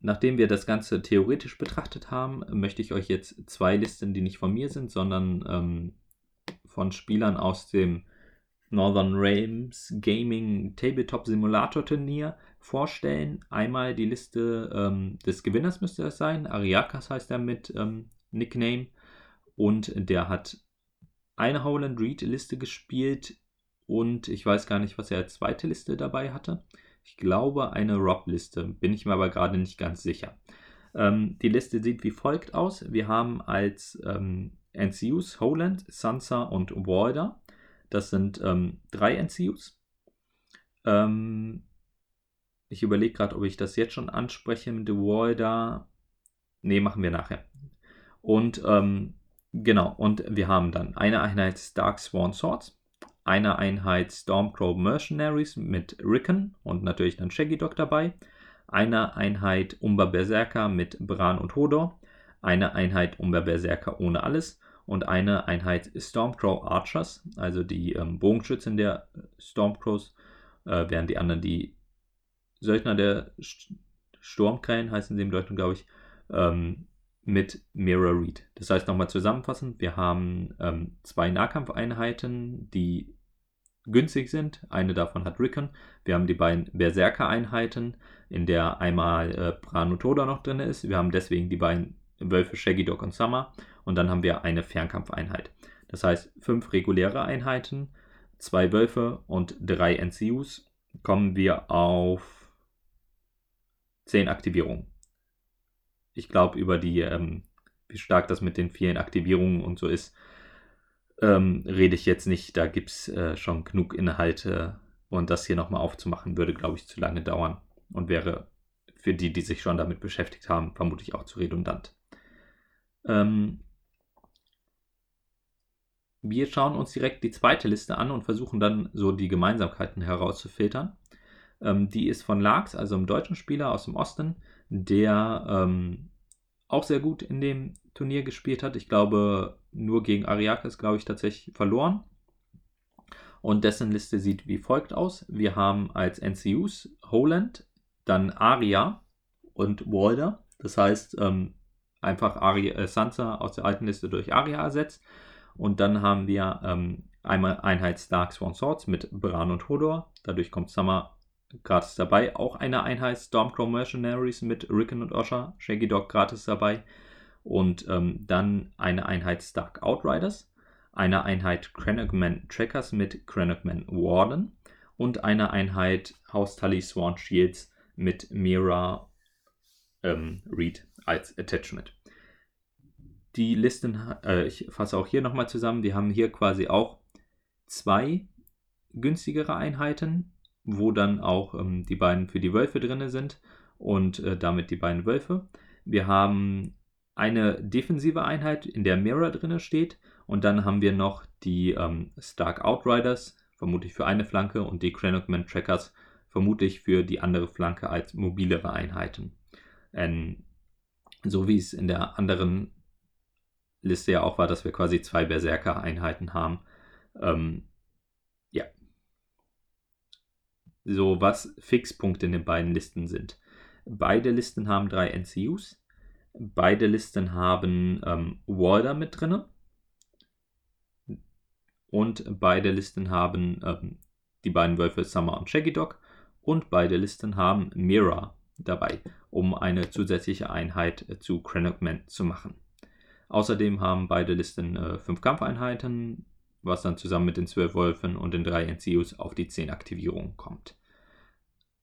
Nachdem wir das Ganze theoretisch betrachtet haben, möchte ich euch jetzt zwei Listen, die nicht von mir sind, sondern ähm, von Spielern aus dem Northern Realms Gaming Tabletop Simulator Turnier vorstellen. Einmal die Liste ähm, des Gewinners müsste das sein. Ariakas heißt er mit ähm, Nickname. Und der hat eine Howland Reed Liste gespielt und ich weiß gar nicht, was er als zweite Liste dabei hatte. Ich glaube eine Rob-Liste, bin ich mir aber gerade nicht ganz sicher. Ähm, die Liste sieht wie folgt aus. Wir haben als ähm, NCUs Holland, Sansa und Walder. Das sind ähm, drei NCUs. Ähm, ich überlege gerade, ob ich das jetzt schon anspreche mit Walder. Ne, machen wir nachher. Und ähm, genau, und wir haben dann eine Einheit Dark Sworn Swords eine Einheit Stormcrow Mercenaries mit Rickon und natürlich dann Shaggy Dog dabei, eine Einheit Umber Berserker mit Bran und Hodor, eine Einheit Umber Berserker ohne alles und eine Einheit Stormcrow Archers, also die ähm, Bogenschützen der Stormcrows, äh, während die anderen die Söldner der Sturmkrähen heißen sie im Deutschen, glaube ich, ähm, mit Mirror Read. Das heißt, nochmal zusammenfassend, wir haben ähm, zwei Nahkampfeinheiten, die günstig sind. Eine davon hat Rickon. Wir haben die beiden Berserker-Einheiten, in der einmal äh, Pranotoda noch drin ist. Wir haben deswegen die beiden Wölfe Shaggy Dog und Summer. Und dann haben wir eine Fernkampfeinheit. Das heißt, fünf reguläre Einheiten, zwei Wölfe und drei NCUs. Kommen wir auf zehn Aktivierungen. Ich glaube, über die, ähm, wie stark das mit den vielen Aktivierungen und so ist, ähm, rede ich jetzt nicht. Da gibt es äh, schon genug Inhalte und das hier nochmal aufzumachen, würde, glaube ich, zu lange dauern und wäre für die, die sich schon damit beschäftigt haben, vermutlich auch zu redundant. Ähm, wir schauen uns direkt die zweite Liste an und versuchen dann so die Gemeinsamkeiten herauszufiltern. Ähm, die ist von Larks, also einem deutschen Spieler aus dem Osten, der ähm, auch sehr gut in dem Turnier gespielt hat. Ich glaube, nur gegen Ariakis, glaube ich, tatsächlich verloren. Und dessen Liste sieht wie folgt aus. Wir haben als NCUs Holland, dann Aria und Walder. Das heißt, ähm, einfach Aria, äh, Sansa aus der alten Liste durch Aria ersetzt. Und dann haben wir ähm, einmal Einheit Dark Swan Swords mit Bran und Hodor. Dadurch kommt Summer gratis dabei. Auch eine Einheit Stormcrow Mercenaries mit Rickon und Osha. Shaggy Dog gratis dabei und ähm, dann eine Einheit Stark Outriders, eine Einheit Cranachman Trackers mit Cranachman Warden und eine Einheit House Tully Swan Shields mit Mira ähm, Reed als Attachment. Die Listen, äh, ich fasse auch hier nochmal zusammen, wir haben hier quasi auch zwei günstigere Einheiten, wo dann auch ähm, die beiden für die Wölfe drin sind und äh, damit die beiden Wölfe. Wir haben eine defensive Einheit, in der Mirror drin steht. Und dann haben wir noch die ähm, Stark Outriders, vermutlich für eine Flanke, und die Cranogman Trackers, vermutlich für die andere Flanke als mobilere Einheiten. Ähm, so wie es in der anderen Liste ja auch war, dass wir quasi zwei Berserker-Einheiten haben. Ähm, ja. So, was Fixpunkte in den beiden Listen sind. Beide Listen haben drei NCUs. Beide Listen haben ähm, Walder mit drin. Und beide Listen haben ähm, die beiden Wölfe Summer und Shaggy Dog. Und beide Listen haben Mira dabei, um eine zusätzliche Einheit äh, zu Cranogman zu machen. Außerdem haben beide Listen äh, fünf Kampfeinheiten, was dann zusammen mit den zwölf Wölfen und den drei NCUs auf die zehn Aktivierungen kommt.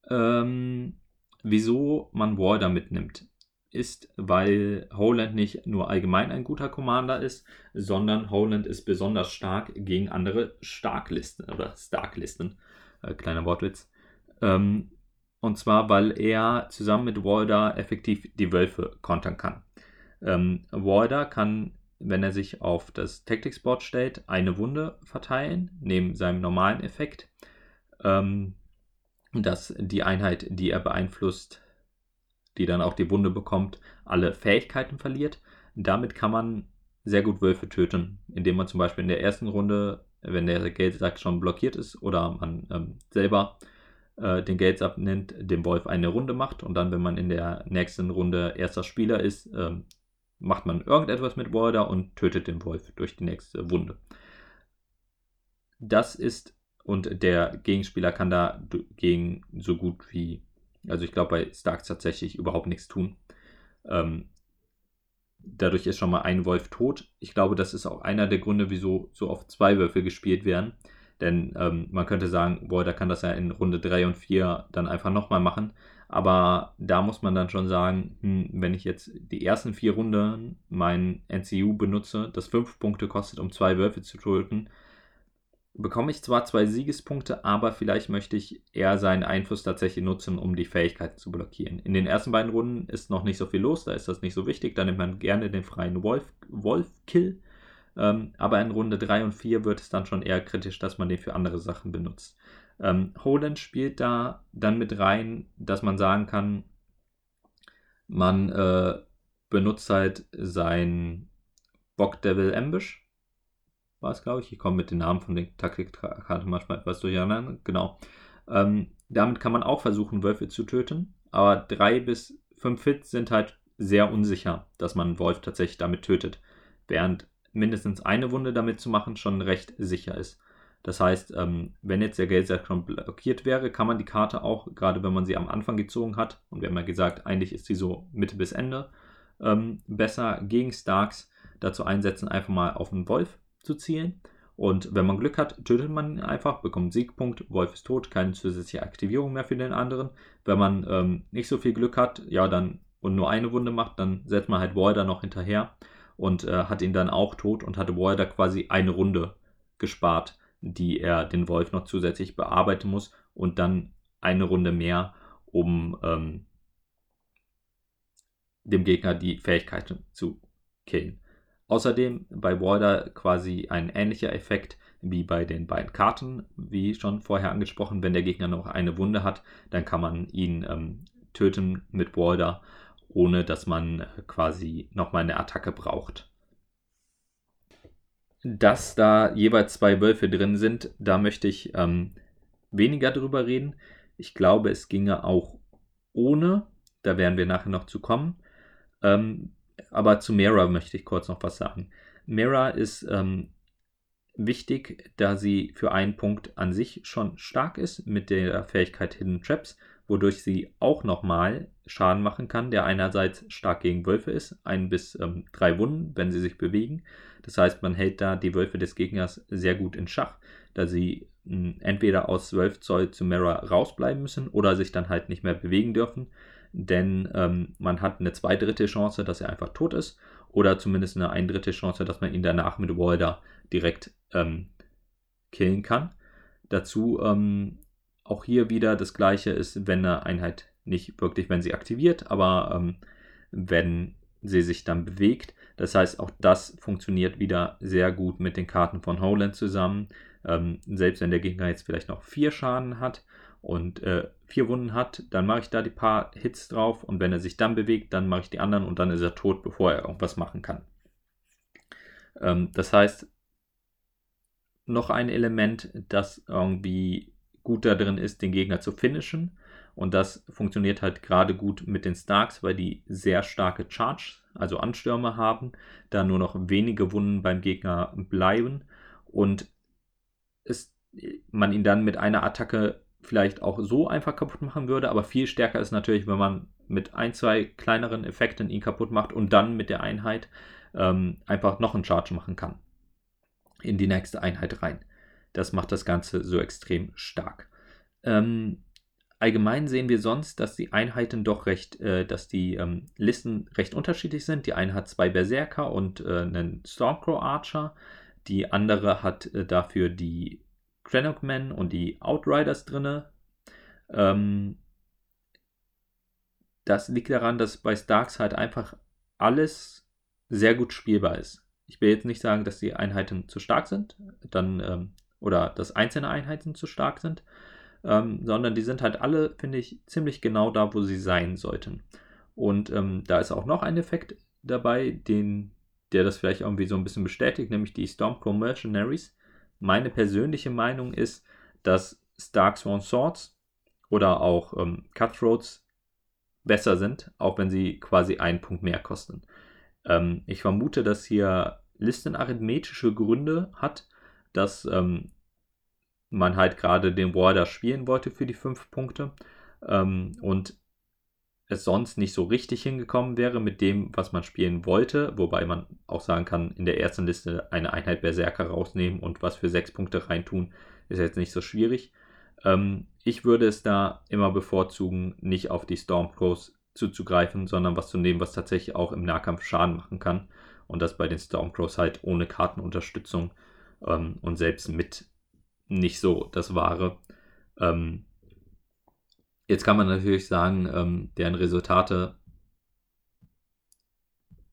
Ähm, wieso man Walder mitnimmt ist, weil Holland nicht nur allgemein ein guter Commander ist, sondern Holland ist besonders stark gegen andere Starklisten oder Starklisten. Äh, kleiner Wortwitz. Ähm, und zwar, weil er zusammen mit Walder effektiv die Wölfe kontern kann. Ähm, Walder kann, wenn er sich auf das Tactics Board stellt, eine Wunde verteilen, neben seinem normalen Effekt. Ähm, dass die Einheit, die er beeinflusst, die dann auch die Wunde bekommt, alle Fähigkeiten verliert. Damit kann man sehr gut Wölfe töten, indem man zum Beispiel in der ersten Runde, wenn der Geldsack schon blockiert ist oder man ähm, selber äh, den Geldsack nimmt, dem Wolf eine Runde macht und dann, wenn man in der nächsten Runde erster Spieler ist, ähm, macht man irgendetwas mit Walder und tötet den Wolf durch die nächste Wunde. Das ist, und der Gegenspieler kann dagegen so gut wie also ich glaube bei Starks tatsächlich überhaupt nichts tun. Ähm, dadurch ist schon mal ein Wolf tot. Ich glaube, das ist auch einer der Gründe, wieso so oft zwei Wölfe gespielt werden. Denn ähm, man könnte sagen, da kann das ja in Runde 3 und 4 dann einfach nochmal machen. Aber da muss man dann schon sagen, hm, wenn ich jetzt die ersten vier Runden mein NCU benutze, das 5 Punkte kostet, um zwei Wölfe zu töten, bekomme ich zwar zwei Siegespunkte, aber vielleicht möchte ich eher seinen Einfluss tatsächlich nutzen, um die Fähigkeiten zu blockieren. In den ersten beiden Runden ist noch nicht so viel los, da ist das nicht so wichtig, da nimmt man gerne den freien Wolf, Wolf-Kill. Ähm, aber in Runde 3 und 4 wird es dann schon eher kritisch, dass man den für andere Sachen benutzt. Ähm, Holland spielt da dann mit rein, dass man sagen kann, man äh, benutzt halt sein Bock Devil Ambush war es, glaube ich. Ich komme mit den Namen von den Taktikkarten manchmal etwas durcheinander. Genau. Ähm, damit kann man auch versuchen, Wölfe zu töten. aber drei bis fünf Hits sind halt sehr unsicher, dass man einen Wolf tatsächlich damit tötet. Während mindestens eine Wunde damit zu machen schon recht sicher ist. Das heißt, ähm, wenn jetzt der Geldsack schon blockiert wäre, kann man die Karte auch, gerade wenn man sie am Anfang gezogen hat, und wir haben ja gesagt, eigentlich ist sie so Mitte bis Ende, ähm, besser gegen Starks dazu einsetzen, einfach mal auf einen Wolf zu zielen. Und wenn man Glück hat, tötet man ihn einfach, bekommt Siegpunkt, Wolf ist tot, keine zusätzliche Aktivierung mehr für den anderen. Wenn man ähm, nicht so viel Glück hat, ja, dann und nur eine Wunde macht, dann setzt man halt Warder noch hinterher und äh, hat ihn dann auch tot und hatte Warder quasi eine Runde gespart, die er den Wolf noch zusätzlich bearbeiten muss und dann eine Runde mehr, um ähm, dem Gegner die Fähigkeiten zu killen. Außerdem bei Warder quasi ein ähnlicher Effekt wie bei den beiden Karten, wie schon vorher angesprochen. Wenn der Gegner noch eine Wunde hat, dann kann man ihn ähm, töten mit Warder, ohne dass man quasi nochmal eine Attacke braucht. Dass da jeweils zwei Wölfe drin sind, da möchte ich ähm, weniger drüber reden. Ich glaube, es ginge auch ohne. Da werden wir nachher noch zu kommen. Ähm, aber zu Mera möchte ich kurz noch was sagen. Mera ist ähm, wichtig, da sie für einen Punkt an sich schon stark ist mit der Fähigkeit Hidden Traps, wodurch sie auch nochmal Schaden machen kann, der einerseits stark gegen Wölfe ist, ein bis ähm, drei Wunden, wenn sie sich bewegen. Das heißt, man hält da die Wölfe des Gegners sehr gut in Schach, da sie mh, hm, entweder aus 12 Zoll zu Mera rausbleiben müssen oder sich dann halt nicht mehr bewegen dürfen denn ähm, man hat eine zwei Drittel Chance, dass er einfach tot ist oder zumindest eine ein Drittel Chance, dass man ihn danach mit Walder direkt ähm, killen kann. Dazu ähm, auch hier wieder das gleiche ist, wenn eine Einheit nicht wirklich, wenn sie aktiviert, aber ähm, wenn sie sich dann bewegt. Das heißt, auch das funktioniert wieder sehr gut mit den Karten von Howland zusammen. Ähm, selbst wenn der Gegner jetzt vielleicht noch vier Schaden hat, und äh, vier Wunden hat, dann mache ich da die paar Hits drauf und wenn er sich dann bewegt, dann mache ich die anderen und dann ist er tot, bevor er irgendwas machen kann. Ähm, das heißt, noch ein Element, das irgendwie gut da drin ist, den Gegner zu finishen. Und das funktioniert halt gerade gut mit den Starks, weil die sehr starke Charge, also Anstürme haben, da nur noch wenige Wunden beim Gegner bleiben und es, man ihn dann mit einer Attacke vielleicht auch so einfach kaputt machen würde, aber viel stärker ist natürlich, wenn man mit ein, zwei kleineren Effekten ihn kaputt macht und dann mit der Einheit ähm, einfach noch einen Charge machen kann. In die nächste Einheit rein. Das macht das Ganze so extrem stark. Ähm, allgemein sehen wir sonst, dass die Einheiten doch recht, äh, dass die ähm, Listen recht unterschiedlich sind. Die eine hat zwei Berserker und äh, einen Stormcrow Archer. Die andere hat äh, dafür die Cranogmen und die Outriders drin. Ähm, das liegt daran, dass bei Starks halt einfach alles sehr gut spielbar ist. Ich will jetzt nicht sagen, dass die Einheiten zu stark sind, dann ähm, oder dass einzelne Einheiten zu stark sind, ähm, sondern die sind halt alle, finde ich, ziemlich genau da, wo sie sein sollten. Und ähm, da ist auch noch ein Effekt dabei, den, der das vielleicht irgendwie so ein bisschen bestätigt, nämlich die Stormcrow Mercenaries. Meine persönliche Meinung ist, dass Stark Sworn Swords oder auch ähm, Cutthroats besser sind, auch wenn sie quasi einen Punkt mehr kosten. Ähm, ich vermute, dass hier Listen arithmetische Gründe hat, dass ähm, man halt gerade den Warder spielen wollte für die fünf Punkte ähm, und es sonst nicht so richtig hingekommen wäre mit dem, was man spielen wollte, wobei man auch sagen kann, in der ersten Liste eine Einheit Berserker rausnehmen und was für sechs Punkte reintun, ist jetzt nicht so schwierig. Ähm, ich würde es da immer bevorzugen, nicht auf die Stormcrows zuzugreifen, sondern was zu nehmen, was tatsächlich auch im Nahkampf Schaden machen kann. Und das bei den Stormcrows halt ohne Kartenunterstützung ähm, und selbst mit nicht so das Wahre. Ähm, Jetzt kann man natürlich sagen, ähm, deren Resultate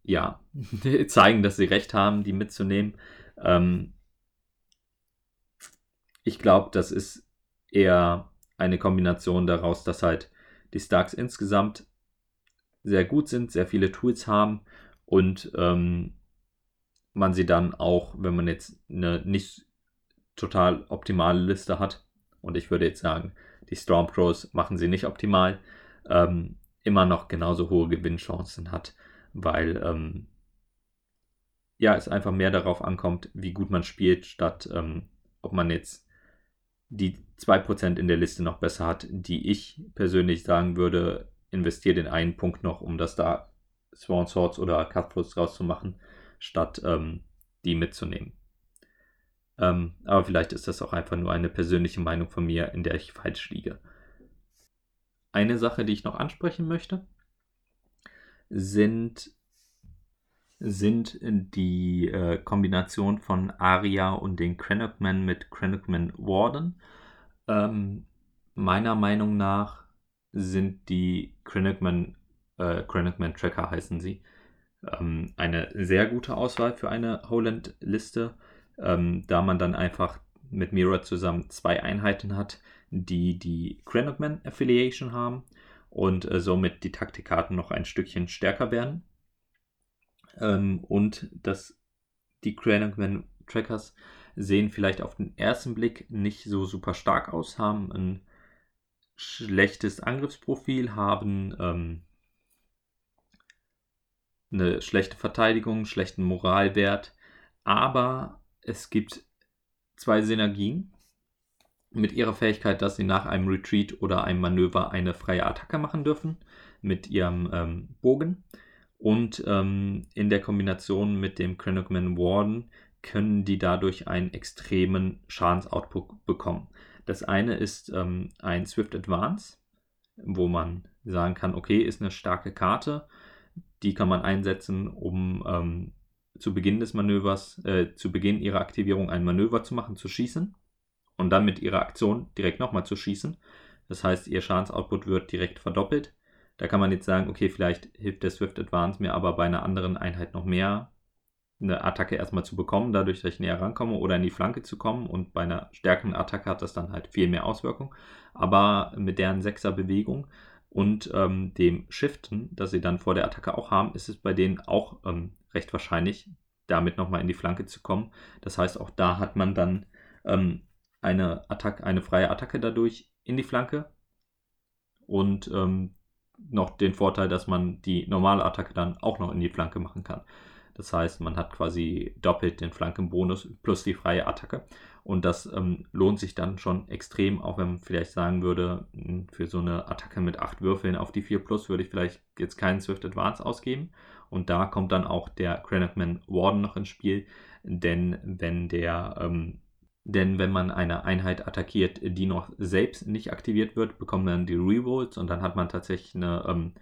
ja, zeigen, dass sie recht haben, die mitzunehmen. Ähm, ich glaube, das ist eher eine Kombination daraus, dass halt die Starks insgesamt sehr gut sind, sehr viele Tools haben und ähm, man sie dann auch, wenn man jetzt eine nicht total optimale Liste hat, und ich würde jetzt sagen, die Stormcrows machen sie nicht optimal. ähm, immer noch genauso hohe Gewinnchancen hat, weil ähm, ja, es einfach mehr darauf ankommt, wie gut man spielt, statt ähm, ob man jetzt die 2% in der Liste noch besser hat, die ich persönlich sagen würde, investiert in einen Punkt noch, um das da Swan Swords oder Cutthroats draus zu machen, statt ähm, die mitzunehmen. Ähm, aber vielleicht ist das auch einfach nur eine persönliche Meinung von mir, in der ich falsch liege. Eine Sache, die ich noch ansprechen möchte, sind, sind die äh, Kombination von Aria und den Cranachman mit Cranachman Warden. Ähm, meiner Meinung nach sind die Cranachman, äh, Cranachman Tracker heißen sie, ähm, eine sehr gute Auswahl für eine Holland-Liste ähm, da man dann einfach mit Mira zusammen zwei Einheiten hat, die die Cranogman Affiliation haben und äh, somit die Taktikkarten noch ein Stückchen stärker werden. Ähm, und dass die Cranogman Trackers sehen vielleicht auf den ersten Blick nicht so super stark aus, haben ein schlechtes Angriffsprofil, haben ähm, eine schlechte Verteidigung, schlechten Moralwert, aber es gibt zwei Synergien mit ihrer Fähigkeit, dass sie nach einem Retreat oder einem Manöver eine freie Attacke machen dürfen mit ihrem ähm, Bogen. Und ähm, in der Kombination mit dem Chronogman Warden können die dadurch einen extremen Schadensoutput bekommen. Das eine ist ähm, ein Swift Advance, wo man sagen kann, okay, ist eine starke Karte, die kann man einsetzen, um ähm, zu Beginn des Manövers, äh, zu Beginn ihrer Aktivierung ein Manöver zu machen, zu schießen und dann mit ihrer Aktion direkt nochmal zu schießen. Das heißt, ihr Schadensoutput wird direkt verdoppelt. Da kann man jetzt sagen, okay, vielleicht hilft der Swift Advance mir aber bei einer anderen Einheit noch mehr, eine Attacke erstmal zu bekommen, dadurch, dass ich näher rankomme oder in die Flanke zu kommen. Und bei einer stärkeren Attacke hat das dann halt viel mehr Auswirkung. Aber mit deren Sechser Bewegung und ähm, dem Shiften, das sie dann vor der Attacke auch haben, ist es bei denen auch ähm, recht wahrscheinlich, damit nochmal in die Flanke zu kommen. Das heißt, auch da hat man dann ähm, eine, Attacke, eine freie Attacke dadurch in die Flanke und ähm, noch den Vorteil, dass man die normale Attacke dann auch noch in die Flanke machen kann. Das heißt, man hat quasi doppelt den Flankenbonus plus die freie Attacke. Und das ähm, lohnt sich dann schon extrem, auch wenn man vielleicht sagen würde, hm, für so eine Attacke mit 8 Würfeln auf die 4 Plus würde ich vielleicht jetzt keinen Swift Advance ausgeben. Und da kommt dann auch der Cranachman Warden noch ins Spiel, denn wenn der ähm, denn wenn man eine Einheit attackiert, die noch selbst nicht aktiviert wird, bekommt man die Rerolls und dann hat man tatsächlich eine ähm,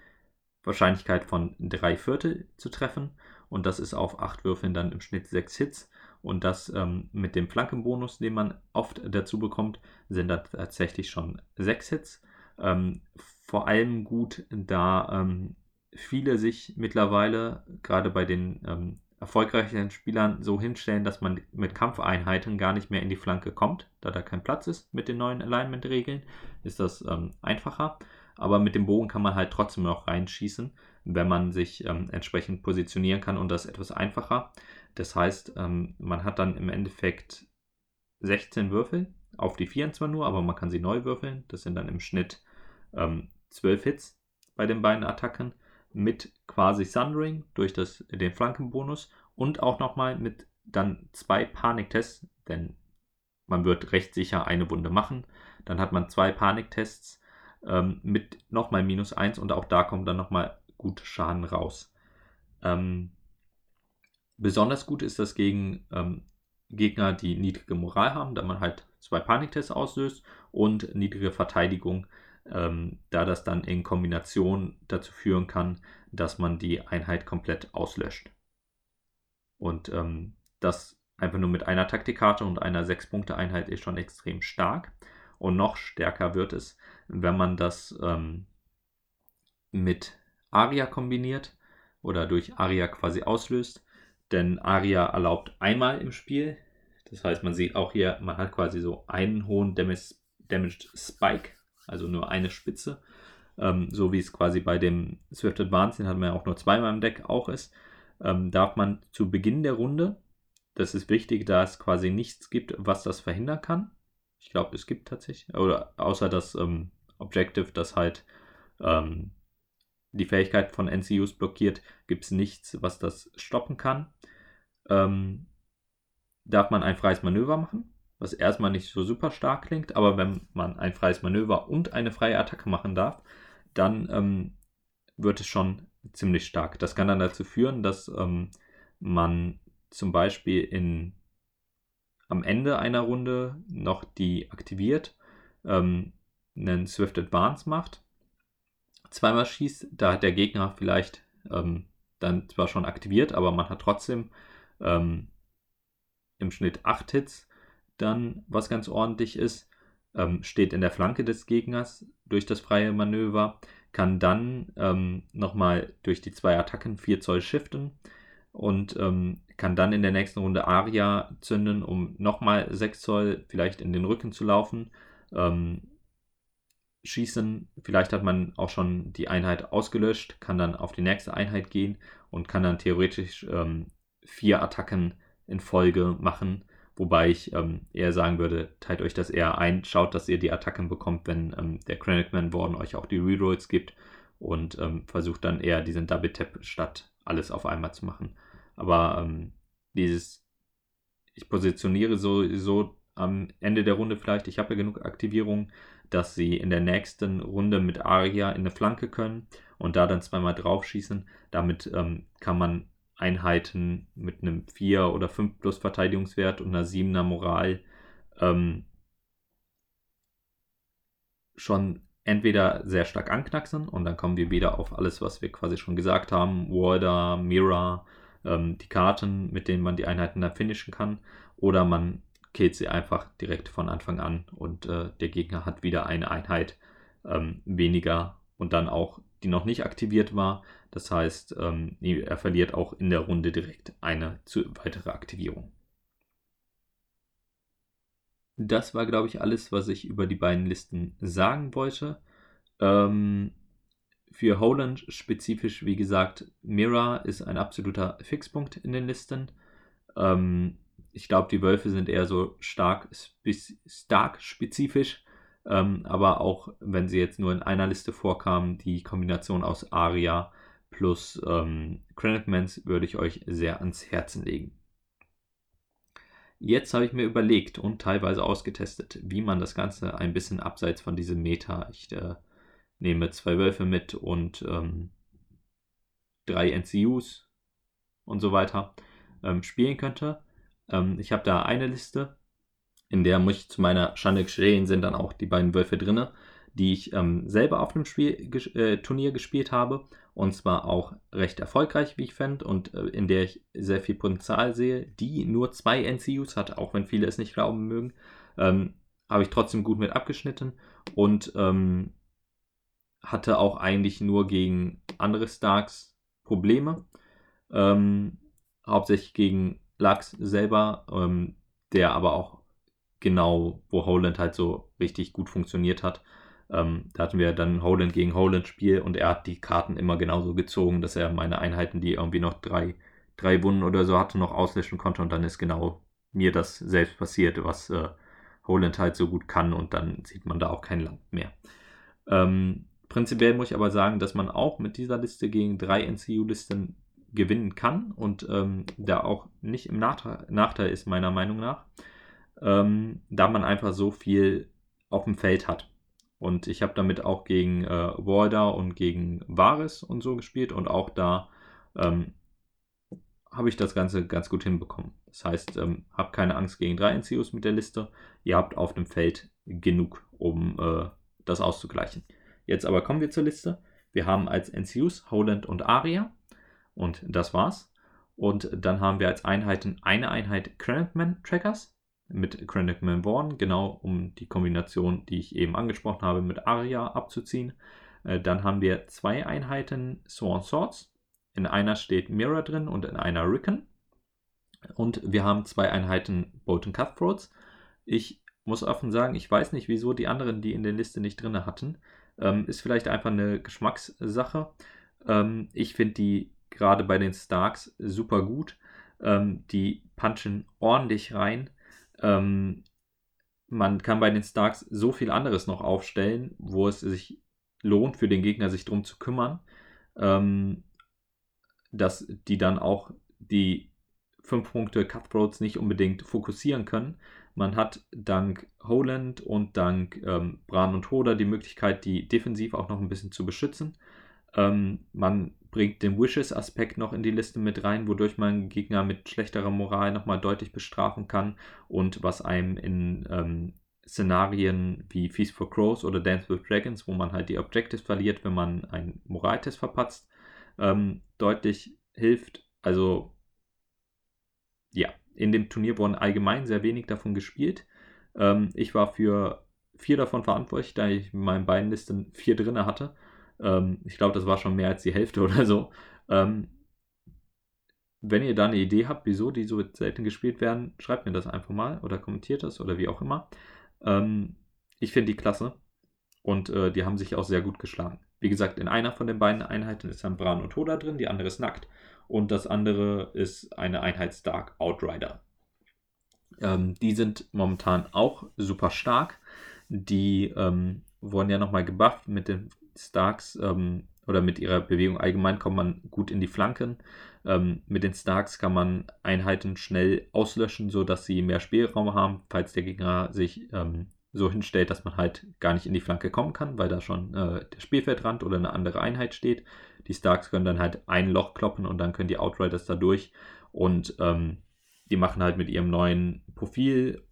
Wahrscheinlichkeit von 3 Viertel zu treffen. Und das ist auf 8 Würfeln dann im Schnitt 6 Hits. Und das ähm, mit dem Flankenbonus, den man oft dazu bekommt, sind da tatsächlich schon 6 Hits. Ähm, vor allem gut, da ähm, viele sich mittlerweile, gerade bei den ähm, erfolgreichen Spielern, so hinstellen, dass man mit Kampfeinheiten gar nicht mehr in die Flanke kommt, da da kein Platz ist mit den neuen Alignment-Regeln, ist das ähm, einfacher. Aber mit dem Bogen kann man halt trotzdem noch reinschießen, wenn man sich ähm, entsprechend positionieren kann und das etwas einfacher. Das heißt, ähm, man hat dann im Endeffekt 16 Würfel auf die 24 nur, aber man kann sie neu würfeln. Das sind dann im Schnitt ähm, 12 Hits bei den beiden Attacken mit quasi Sundering durch das, den Flankenbonus und auch nochmal mit dann zwei Paniktests, denn man wird recht sicher eine Wunde machen. Dann hat man zwei Paniktests ähm, mit nochmal minus 1 und auch da kommt dann nochmal gut Schaden raus. Ähm, besonders gut ist das gegen ähm, Gegner, die niedrige Moral haben, da man halt zwei Paniktests auslöst und niedrige Verteidigung, ähm, da das dann in Kombination dazu führen kann, dass man die Einheit komplett auslöscht. Und ähm, das einfach nur mit einer Taktikkarte und einer 6-Punkte-Einheit ist schon extrem stark. Und noch stärker wird es, wenn man das ähm, mit Aria kombiniert oder durch Aria quasi auslöst. Denn Aria erlaubt einmal im Spiel. Das heißt, man sieht auch hier, man hat quasi so einen hohen Damaged, Damaged Spike also nur eine Spitze. Ähm, so wie es quasi bei dem Swift Advance, den hat man ja auch nur zweimal im Deck auch ist, ähm, darf man zu Beginn der Runde, das ist wichtig, da es quasi nichts gibt, was das verhindern kann. Ich glaube, es gibt tatsächlich, oder außer das ähm, Objective, das halt ähm, die Fähigkeit von NCUs blockiert, gibt es nichts, was das stoppen kann. Ähm, darf man ein freies Manöver machen, was erstmal nicht so super stark klingt, aber wenn man ein freies Manöver und eine freie Attacke machen darf, dann ähm, wird es schon ziemlich stark. Das kann dann dazu führen, dass ähm, man zum Beispiel in, am Ende einer Runde noch die aktiviert, ähm, einen Swift Advance macht, zweimal schießt, da hat der Gegner vielleicht ähm, dann zwar schon aktiviert, aber man hat trotzdem ähm, im Schnitt 8 Hits, dann was ganz ordentlich ist, ähm, steht in der Flanke des Gegners durch das freie Manöver, kann dann ähm, nochmal durch die zwei Attacken 4 Zoll shiften und ähm, kann dann in der nächsten Runde Aria zünden, um nochmal 6 Zoll vielleicht in den Rücken zu laufen. Ähm, schießen, vielleicht hat man auch schon die Einheit ausgelöscht, kann dann auf die nächste Einheit gehen und kann dann theoretisch ähm, vier Attacken in Folge machen. Wobei ich ähm, eher sagen würde, teilt euch das eher ein, schaut, dass ihr die Attacken bekommt, wenn ähm, der Chronicman Warden euch auch die Rerolls gibt und ähm, versucht dann eher diesen Double Tap statt alles auf einmal zu machen. Aber ähm, dieses, ich positioniere so, so am Ende der Runde vielleicht, ich habe ja genug Aktivierungen, dass sie in der nächsten Runde mit Aria in eine Flanke können und da dann zweimal draufschießen. Damit ähm, kann man Einheiten mit einem 4 oder 5 plus Verteidigungswert und einer 7er Moral ähm, schon entweder sehr stark anknacksen. Und dann kommen wir wieder auf alles, was wir quasi schon gesagt haben, Warder, Mira, ähm, die Karten, mit denen man die Einheiten dann finishen kann, oder man killt sie einfach direkt von Anfang an und äh, der Gegner hat wieder eine Einheit ähm, weniger und dann auch, die noch nicht aktiviert war. Das heißt, ähm, er verliert auch in der Runde direkt eine zu, weitere Aktivierung. Das war, glaube ich, alles, was ich über die beiden Listen sagen wollte. Ähm, für Holland spezifisch, wie gesagt, Mira ist ein absoluter Fixpunkt in den Listen. Ähm, ich glaube, die Wölfe sind eher so stark, stark spezifisch. Ähm, aber auch wenn sie jetzt nur in einer Liste vorkamen, die Kombination aus Aria plus ähm, Mans würde ich euch sehr ans Herzen legen. Jetzt habe ich mir überlegt und teilweise ausgetestet, wie man das Ganze ein bisschen abseits von diesem Meta, ich äh, nehme zwei Wölfe mit und ähm, drei NCUs und so weiter, ähm, spielen könnte. Ähm, ich habe da eine Liste, in der muss ich zu meiner Schande gestehen, sind dann auch die beiden Wölfe drin, die ich ähm, selber auf einem Spiel, äh, Turnier gespielt habe. Und zwar auch recht erfolgreich, wie ich fände, und äh, in der ich sehr viel Potenzial sehe, die nur zwei NCUs hat, auch wenn viele es nicht glauben mögen. Ähm, habe ich trotzdem gut mit abgeschnitten und ähm, hatte auch eigentlich nur gegen andere Starks Probleme. Ähm, hauptsächlich gegen Lachs selber, ähm, der aber auch genau, wo Holland halt so richtig gut funktioniert hat. Ähm, da hatten wir dann Holland gegen Holland Spiel und er hat die Karten immer genauso gezogen, dass er meine Einheiten, die irgendwie noch drei, drei Wunden oder so hatte, noch auslöschen konnte und dann ist genau mir das selbst passiert, was äh, Holland halt so gut kann und dann sieht man da auch kein Land mehr. Ähm, prinzipiell muss ich aber sagen, dass man auch mit dieser Liste gegen drei NCU-Listen gewinnen kann und ähm, da auch nicht im Nachteil, Nachteil, ist, meiner Meinung nach, ähm, da man einfach so viel auf dem Feld hat. Und ich habe damit auch gegen äh, Warder und gegen Vares und so gespielt und auch da ähm, habe ich das Ganze ganz gut hinbekommen. Das heißt, ähm, habt keine Angst gegen drei NCUs mit der Liste. Ihr habt auf dem Feld genug, um äh, das auszugleichen. Jetzt aber kommen wir zur Liste. Wir haben als NCUs Holland und Aria. Und das war's. Und dann haben wir als Einheiten eine Einheit Cranachman Trackers mit Cranachman Born, genau um die Kombination, die ich eben angesprochen habe, mit Aria abzuziehen. Äh, dann haben wir zwei Einheiten Sworn Swords. In einer steht Mirror drin und in einer Rickon. Und wir haben zwei Einheiten Bolton Cutthroats. Ich muss offen sagen, ich weiß nicht, wieso die anderen die in der Liste nicht drin hatten. Ähm, ist vielleicht einfach eine Geschmackssache. Ähm, ich finde die gerade bei den Starks super gut. Ähm, die punchen ordentlich rein. Ähm, man kann bei den Starks so viel anderes noch aufstellen, wo es sich lohnt für den Gegner, sich darum zu kümmern, ähm, dass die dann auch die 5 Punkte Cutthroats nicht unbedingt fokussieren können. Man hat dank Holland und dank ähm, Bran und Hoda die Möglichkeit, die defensiv auch noch ein bisschen zu beschützen. Ähm, man bringt den Wishes-Aspekt noch in die Liste mit rein, wodurch man Gegner mit schlechterer Moral nochmal deutlich bestrafen kann und was einem in ähm, Szenarien wie Feast for Crows oder Dance with Dragons, wo man halt die Objectives verliert, wenn man einen Moraltest verpatzt, ähm, deutlich hilft. Also ja, in dem Turnier wurden allgemein sehr wenig davon gespielt. Ähm, ich war für vier davon verantwortlich, da ich in meinen beiden Listen vier drin hatte. Ähm, ich glaube, das war schon mehr als die Hälfte oder so. Ähm, wenn ihr da eine Idee habt, wieso die so selten gespielt werden, schreibt mir das einfach mal oder kommentiert das oder wie auch immer. Ähm, ich finde die klasse und äh, die haben sich auch sehr gut geschlagen. Wie gesagt, in einer von den beiden Einheiten ist dann Bran und Toda drin, die andere ist nackt und das andere ist eine Einheit Stark Outrider. Ähm, die sind momentan auch super stark. Die ähm, wurden ja nochmal gebufft mit den Starks ähm, oder mit ihrer Bewegung allgemein kommt man gut in die Flanken. Ähm, mit den Starks kann man Einheiten schnell auslöschen, sodass sie mehr Spielraum haben, falls der Gegner sich ähm, so hinstellt, dass man halt gar nicht in die Flanke kommen kann, weil da schon äh, der Spielfeldrand oder eine andere Einheit steht. Die Starks können dann halt ein Loch kloppen und dann können die Outriders da durch. Und ähm, die machen halt mit ihrem neuen Profil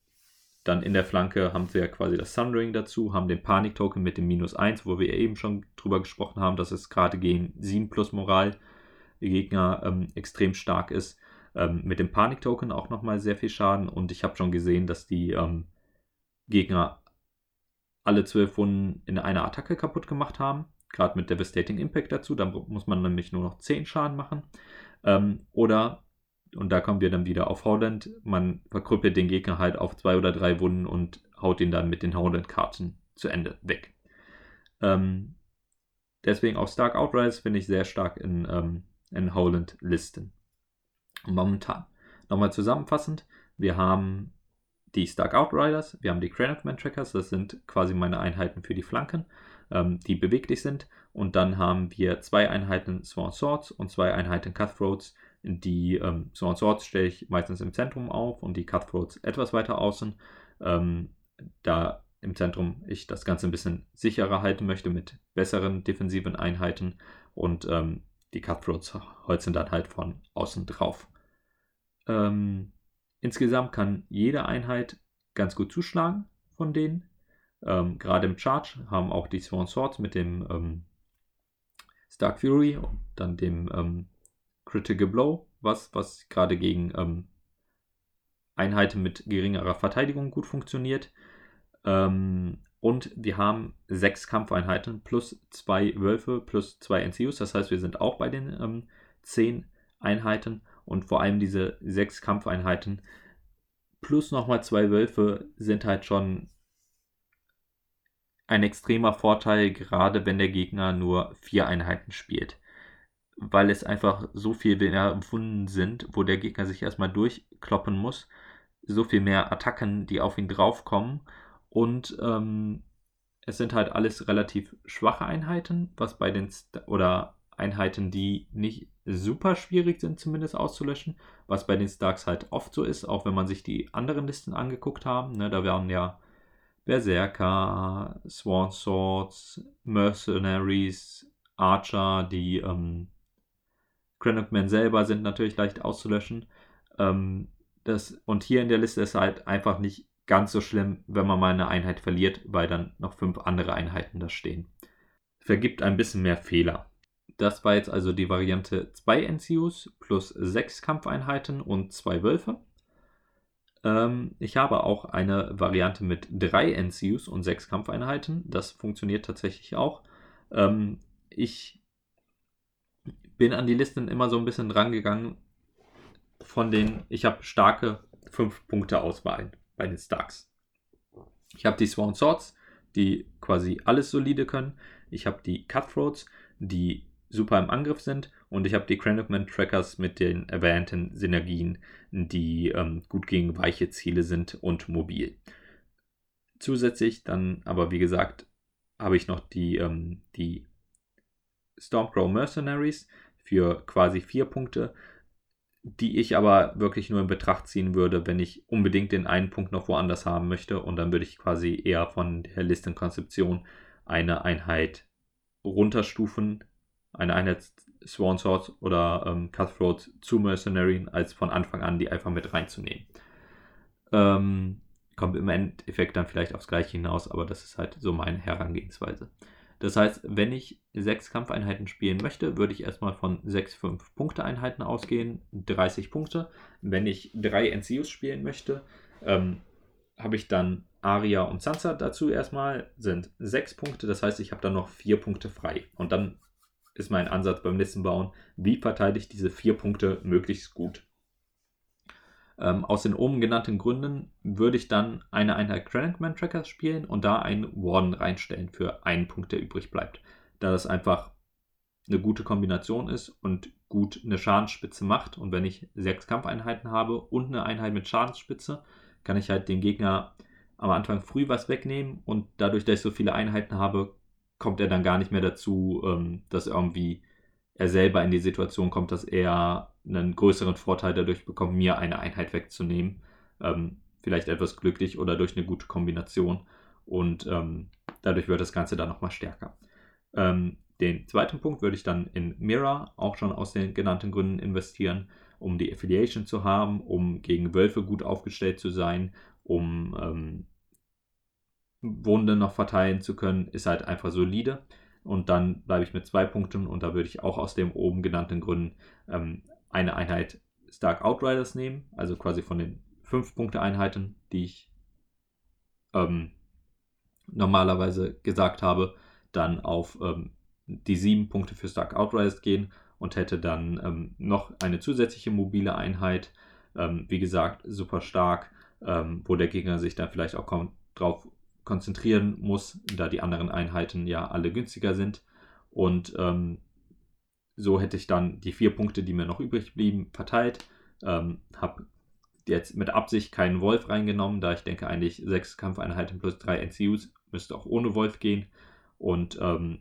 dann in der Flanke haben sie ja quasi das Sunring dazu, haben den Panik-Token mit dem Minus 1, wo wir eben schon drüber gesprochen haben, dass es gerade gegen 7 plus Moral Gegner ähm, extrem stark ist. Ähm, mit dem Panik-Token auch nochmal sehr viel Schaden und ich habe schon gesehen, dass die ähm, Gegner alle 12 Wunden in einer Attacke kaputt gemacht haben. Gerade mit Devastating Impact dazu, dann muss man nämlich nur noch 10 Schaden machen. Ähm, oder und da kommen wir dann wieder auf Howland. Man verkrüppelt den Gegner halt auf zwei oder drei Wunden und haut ihn dann mit den Howland-Karten zu Ende weg. Ähm, deswegen auch Stark Outriders finde ich sehr stark in, ähm, in Howland-Listen. Momentan. Nochmal zusammenfassend, wir haben die Stark Outriders, wir haben die Granite Trackers, das sind quasi meine Einheiten für die Flanken, ähm, die beweglich sind. Und dann haben wir zwei Einheiten Sworn Swords und zwei Einheiten Cutthroats, die ähm, Sworn Swords stelle ich meistens im Zentrum auf und die Cutthroats etwas weiter außen. Ähm, da im Zentrum ich das Ganze ein bisschen sicherer halten möchte mit besseren defensiven Einheiten und ähm, die Cutthroats holzen dann halt von außen drauf. Ähm, insgesamt kann jede Einheit ganz gut zuschlagen von denen. Ähm, gerade im Charge haben auch die Sworn Swords mit dem ähm, Stark Fury und dann dem ähm, Critical Blow, was, was gerade gegen ähm, Einheiten mit geringerer Verteidigung gut funktioniert. Ähm, und wir haben sechs Kampfeinheiten plus zwei Wölfe plus zwei NCUs. Das heißt, wir sind auch bei den ähm, zehn Einheiten. Und vor allem diese sechs Kampfeinheiten plus nochmal zwei Wölfe sind halt schon ein extremer Vorteil, gerade wenn der Gegner nur vier Einheiten spielt weil es einfach so viel mehr Wunden sind, wo der Gegner sich erstmal durchkloppen muss, so viel mehr Attacken, die auf ihn draufkommen und ähm, es sind halt alles relativ schwache Einheiten, was bei den St oder Einheiten, die nicht super schwierig sind, zumindest auszulöschen, was bei den Starks halt oft so ist, auch wenn man sich die anderen Listen angeguckt haben. Ne, da wären ja Berserker, Sworn Swords, Mercenaries, Archer, die ähm, Granite selber sind natürlich leicht auszulöschen. Ähm, das, und hier in der Liste ist halt einfach nicht ganz so schlimm, wenn man mal eine Einheit verliert, weil dann noch fünf andere Einheiten da stehen. Vergibt ein bisschen mehr Fehler. Das war jetzt also die Variante 2 NCUs plus 6 Kampfeinheiten und 2 Wölfe. Ähm, ich habe auch eine Variante mit 3 NCUs und 6 Kampfeinheiten. Das funktioniert tatsächlich auch. Ähm, ich bin an die Listen immer so ein bisschen rangegangen von den, ich habe starke 5 Punkte Auswahl bei den Starks. Ich habe die Sworn Swords, die quasi alles solide können. Ich habe die Cutthroats, die super im Angriff sind. Und ich habe die Cranogman Trackers mit den erwähnten Synergien, die ähm, gut gegen weiche Ziele sind und mobil. Zusätzlich dann aber, wie gesagt, habe ich noch die, ähm, die Stormcrow Mercenaries für quasi vier Punkte, die ich aber wirklich nur in Betracht ziehen würde, wenn ich unbedingt den einen Punkt noch woanders haben möchte. Und dann würde ich quasi eher von der Listenkonzeption eine Einheit runterstufen, eine Einheit Swan Sword oder ähm, Cutthroat zu Mercenary, als von Anfang an die einfach mit reinzunehmen. Ähm, kommt im Endeffekt dann vielleicht aufs Gleiche hinaus, aber das ist halt so meine Herangehensweise. Das heißt, wenn ich sechs Kampfeinheiten spielen möchte, würde ich erstmal von sechs 5-Punkte-Einheiten ausgehen, 30 Punkte. Wenn ich drei NCUs spielen möchte, ähm, habe ich dann Aria und Sansa dazu erstmal, sind sechs Punkte. Das heißt, ich habe dann noch vier Punkte frei. Und dann ist mein Ansatz beim Listenbauen, wie verteile ich diese vier Punkte möglichst gut. Ähm, aus den oben genannten Gründen würde ich dann eine Einheit Crankman Trackers spielen und da einen Warden reinstellen für einen Punkt, der übrig bleibt. Da das einfach eine gute Kombination ist und gut eine Schadensspitze macht. Und wenn ich sechs Kampfeinheiten habe und eine Einheit mit Schadensspitze, kann ich halt den Gegner am Anfang früh was wegnehmen und dadurch, dass ich so viele Einheiten habe, kommt er dann gar nicht mehr dazu, ähm, dass irgendwie er selber in die Situation kommt, dass er einen größeren Vorteil dadurch bekommt, mir eine Einheit wegzunehmen. Ähm, vielleicht etwas glücklich oder durch eine gute Kombination. Und ähm, dadurch wird das Ganze dann nochmal stärker. Ähm, den zweiten Punkt würde ich dann in Mirror auch schon aus den genannten Gründen investieren, um die Affiliation zu haben, um gegen Wölfe gut aufgestellt zu sein, um ähm, Wunden noch verteilen zu können, ist halt einfach solide. Und dann bleibe ich mit zwei Punkten und da würde ich auch aus den oben genannten Gründen ähm, eine Einheit Stark Outriders nehmen, also quasi von den 5-Punkte-Einheiten, die ich ähm, normalerweise gesagt habe, dann auf ähm, die 7 Punkte für Stark Outriders gehen und hätte dann ähm, noch eine zusätzliche mobile Einheit, ähm, wie gesagt, super stark, ähm, wo der Gegner sich dann vielleicht auch drauf konzentrieren muss, da die anderen Einheiten ja alle günstiger sind. Und ähm, so hätte ich dann die vier Punkte, die mir noch übrig blieben, verteilt. Ähm, habe jetzt mit Absicht keinen Wolf reingenommen, da ich denke eigentlich sechs Kampfeinheiten plus drei NCUs müsste auch ohne Wolf gehen. Und ähm,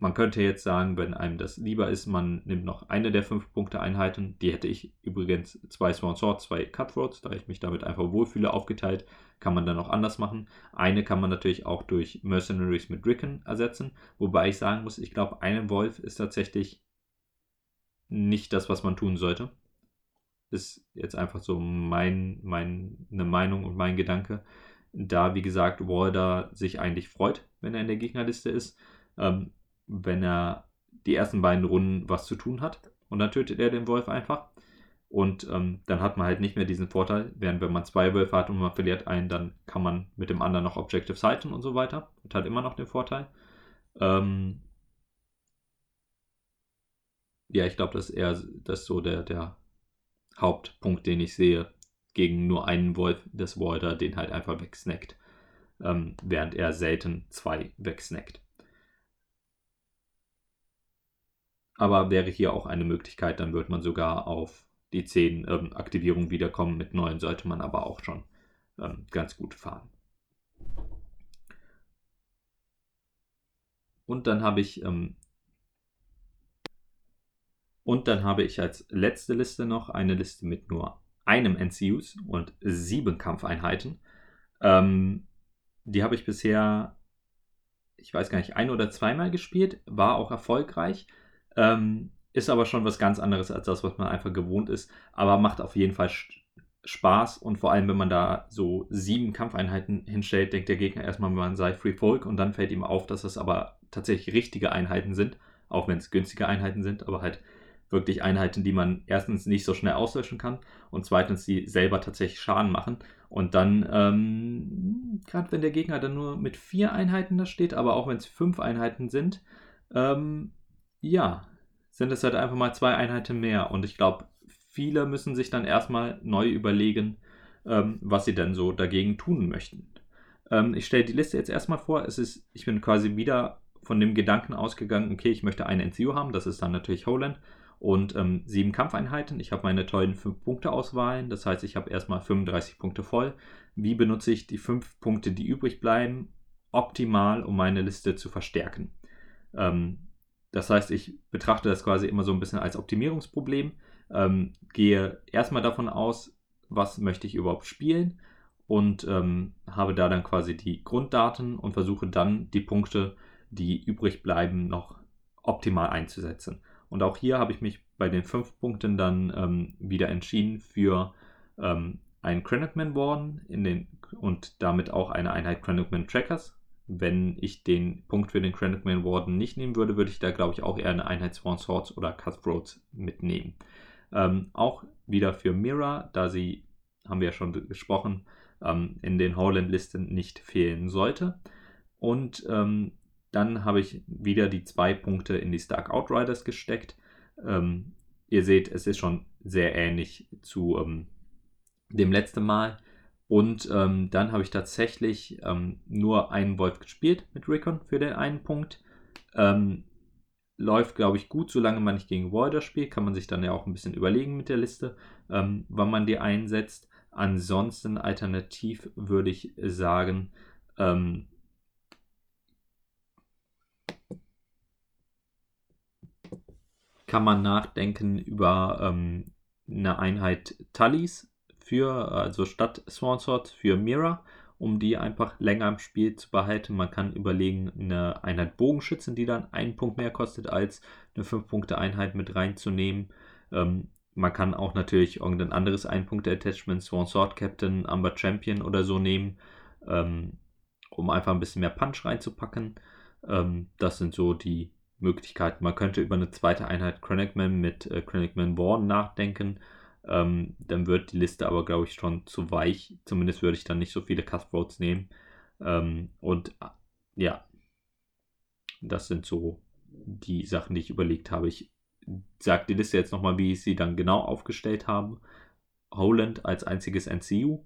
man könnte jetzt sagen, wenn einem das lieber ist, man nimmt noch eine der fünf Punkte Einheiten. Die hätte ich übrigens zwei Swan Swords, zwei Cutthroats, da ich mich damit einfach wohlfühle, aufgeteilt. Kann man dann auch anders machen. Eine kann man natürlich auch durch Mercenaries mit Rickon ersetzen. Wobei ich sagen muss, ich glaube, einen Wolf ist tatsächlich nicht das, was man tun sollte. Ist jetzt einfach so mein, mein, Meinung und mein Gedanke. Da, wie gesagt, Walder sich eigentlich freut, wenn er in der Gegnerliste ist. Ähm, wenn er die ersten beiden Runden was zu tun hat. Und dann tötet er den Wolf einfach. Und ähm, dann hat man halt nicht mehr diesen Vorteil, während wenn man zwei Wölfe hat und man verliert einen, dann kann man mit dem anderen noch Objective sighten und so weiter. Und hat immer noch den Vorteil. Ähm ja, ich glaube, das ist eher das ist so der, der Hauptpunkt, den ich sehe, gegen nur einen Wolf des Walder, den halt einfach wegsnackt. Ähm, während er selten zwei wegsnackt. Aber wäre hier auch eine Möglichkeit, dann wird man sogar auf die 10 ähm, Aktivierungen wiederkommen. Mit 9 sollte man aber auch schon ähm, ganz gut fahren. Und dann habe ich ähm, und dann habe ich als letzte Liste noch eine Liste mit nur einem NCUs und sieben Kampfeinheiten. Ähm, die habe ich bisher, ich weiß gar nicht, ein oder zweimal gespielt, war auch erfolgreich. Ähm, ist aber schon was ganz anderes als das, was man einfach gewohnt ist. Aber macht auf jeden Fall Spaß und vor allem, wenn man da so sieben Kampfeinheiten hinstellt, denkt der Gegner erstmal, man sei Free Folk und dann fällt ihm auf, dass das aber tatsächlich richtige Einheiten sind, auch wenn es günstige Einheiten sind, aber halt wirklich Einheiten, die man erstens nicht so schnell auslöschen kann und zweitens die selber tatsächlich Schaden machen. Und dann, ähm, gerade wenn der Gegner dann nur mit vier Einheiten da steht, aber auch wenn es fünf Einheiten sind, ähm, ja, sind es halt einfach mal zwei Einheiten mehr. Und ich glaube, viele müssen sich dann erstmal neu überlegen, ähm, was sie denn so dagegen tun möchten. Ähm, ich stelle die Liste jetzt erstmal vor. Es ist, ich bin quasi wieder von dem Gedanken ausgegangen, okay, ich möchte einen NCU haben, das ist dann natürlich Holand und ähm, sieben Kampfeinheiten. Ich habe meine tollen 5-Punkte-Auswahlen, das heißt, ich habe erstmal 35 Punkte voll. Wie benutze ich die 5 Punkte, die übrig bleiben, optimal, um meine Liste zu verstärken. Ähm, das heißt, ich betrachte das quasi immer so ein bisschen als Optimierungsproblem, ähm, gehe erstmal davon aus, was möchte ich überhaupt spielen und ähm, habe da dann quasi die Grunddaten und versuche dann die Punkte, die übrig bleiben, noch optimal einzusetzen. Und auch hier habe ich mich bei den fünf Punkten dann ähm, wieder entschieden für ähm, einen Cranachman Warden in den, und damit auch eine Einheit Cranachman Trackers. Wenn ich den Punkt für den Cranachman Warden nicht nehmen würde, würde ich da glaube ich auch eher eine Einheit Sworn Swords oder Cutthroats mitnehmen. Ähm, auch wieder für Mira, da sie, haben wir ja schon gesprochen, ähm, in den Howland-Listen nicht fehlen sollte. Und ähm, dann habe ich wieder die zwei Punkte in die Stark Outriders gesteckt. Ähm, ihr seht, es ist schon sehr ähnlich zu ähm, dem letzten Mal. Und ähm, dann habe ich tatsächlich ähm, nur einen Wolf gespielt mit Recon für den einen Punkt. Ähm, läuft, glaube ich, gut, solange man nicht gegen Walder spielt. Kann man sich dann ja auch ein bisschen überlegen mit der Liste, ähm, wann man die einsetzt. Ansonsten alternativ würde ich sagen, ähm, kann man nachdenken über ähm, eine Einheit Tallis für, also statt Swansword für Mira, um die einfach länger im Spiel zu behalten. Man kann überlegen, eine Einheit Bogenschützen, die dann einen Punkt mehr kostet, als eine 5-Punkte-Einheit mit reinzunehmen. Ähm, man kann auch natürlich irgendein anderes Ein-Punkte-Attachment, Swan Sword Captain, Amber Champion oder so nehmen, ähm, um einfach ein bisschen mehr Punch reinzupacken. Ähm, das sind so die Möglichkeiten. Man könnte über eine zweite Einheit Chronicman mit äh, Chronicman Warden nachdenken. Ähm, dann wird die Liste aber, glaube ich, schon zu weich. Zumindest würde ich dann nicht so viele Cutthroats nehmen. Ähm, und äh, ja, das sind so die Sachen, die ich überlegt habe. Ich sage die Liste jetzt nochmal, wie ich sie dann genau aufgestellt habe. Holland als einziges NCU.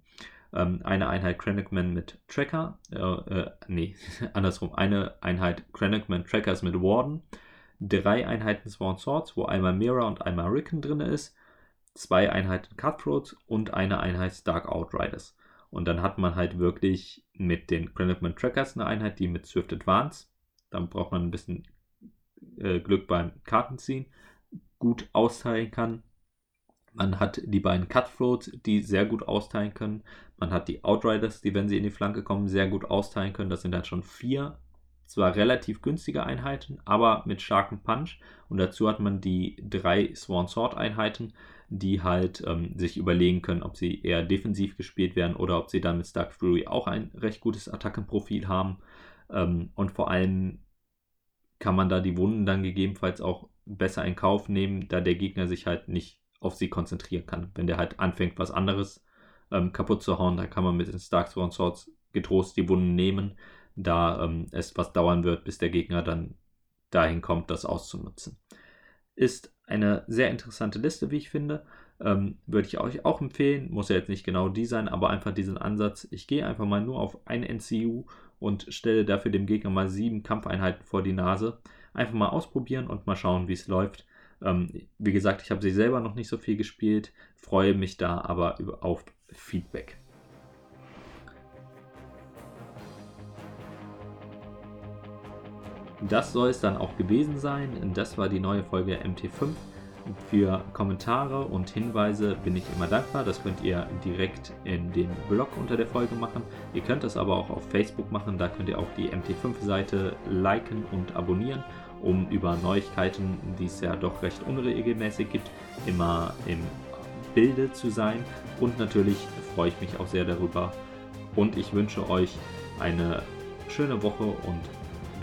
Ähm, eine Einheit Krennicman mit Tracker. Äh, äh, nee, andersrum. Eine Einheit Krennicman Trackers mit Warden. Drei Einheiten Sworn Swords, wo einmal Mira und einmal Ricken drin ist. Zwei Einheiten Cutthroats und eine Einheit Dark Outriders. Und dann hat man halt wirklich mit den Krennicman Trackers eine Einheit, die mit Swift Advance. Dann braucht man ein bisschen äh, Glück beim Kartenziehen gut austeilen kann. Man hat die beiden Cutthroats, die sehr gut austeilen können. Man hat die Outriders, die, wenn sie in die Flanke kommen, sehr gut austeilen können. Das sind dann schon vier, zwar relativ günstige Einheiten, aber mit starkem Punch. Und dazu hat man die drei Swan Sword Einheiten, die halt ähm, sich überlegen können, ob sie eher defensiv gespielt werden oder ob sie dann mit Stark Fury auch ein recht gutes Attackenprofil haben. Ähm, und vor allem kann man da die Wunden dann gegebenenfalls auch besser in Kauf nehmen, da der Gegner sich halt nicht auf sie konzentrieren kann. Wenn der halt anfängt, was anderes ähm, kaputt zu hauen, dann kann man mit den Stark Swords getrost die Wunden nehmen, da ähm, es was dauern wird, bis der Gegner dann dahin kommt, das auszunutzen. Ist eine sehr interessante Liste, wie ich finde. Ähm, würde ich euch auch empfehlen. Muss ja jetzt nicht genau die sein, aber einfach diesen Ansatz. Ich gehe einfach mal nur auf ein NCU und stelle dafür dem Gegner mal sieben Kampfeinheiten vor die Nase. Einfach mal ausprobieren und mal schauen, wie es läuft. Ähm, wie gesagt, ich habe sie selber noch nicht so viel gespielt, freue mich da aber auf Feedback. Das soll es dann auch gewesen sein. Das war die neue Folge MT5. Für Kommentare und Hinweise bin ich immer dankbar. Das könnt ihr direkt in den Blog unter der Folge machen. Ihr könnt das aber auch auf Facebook machen. Da könnt ihr auch die MT5-Seite liken und abonnieren, um über Neuigkeiten, die es ja doch recht unregelmäßig gibt, immer im Bilde zu sein. Und natürlich freue ich mich auch sehr darüber. Und ich wünsche euch eine schöne Woche und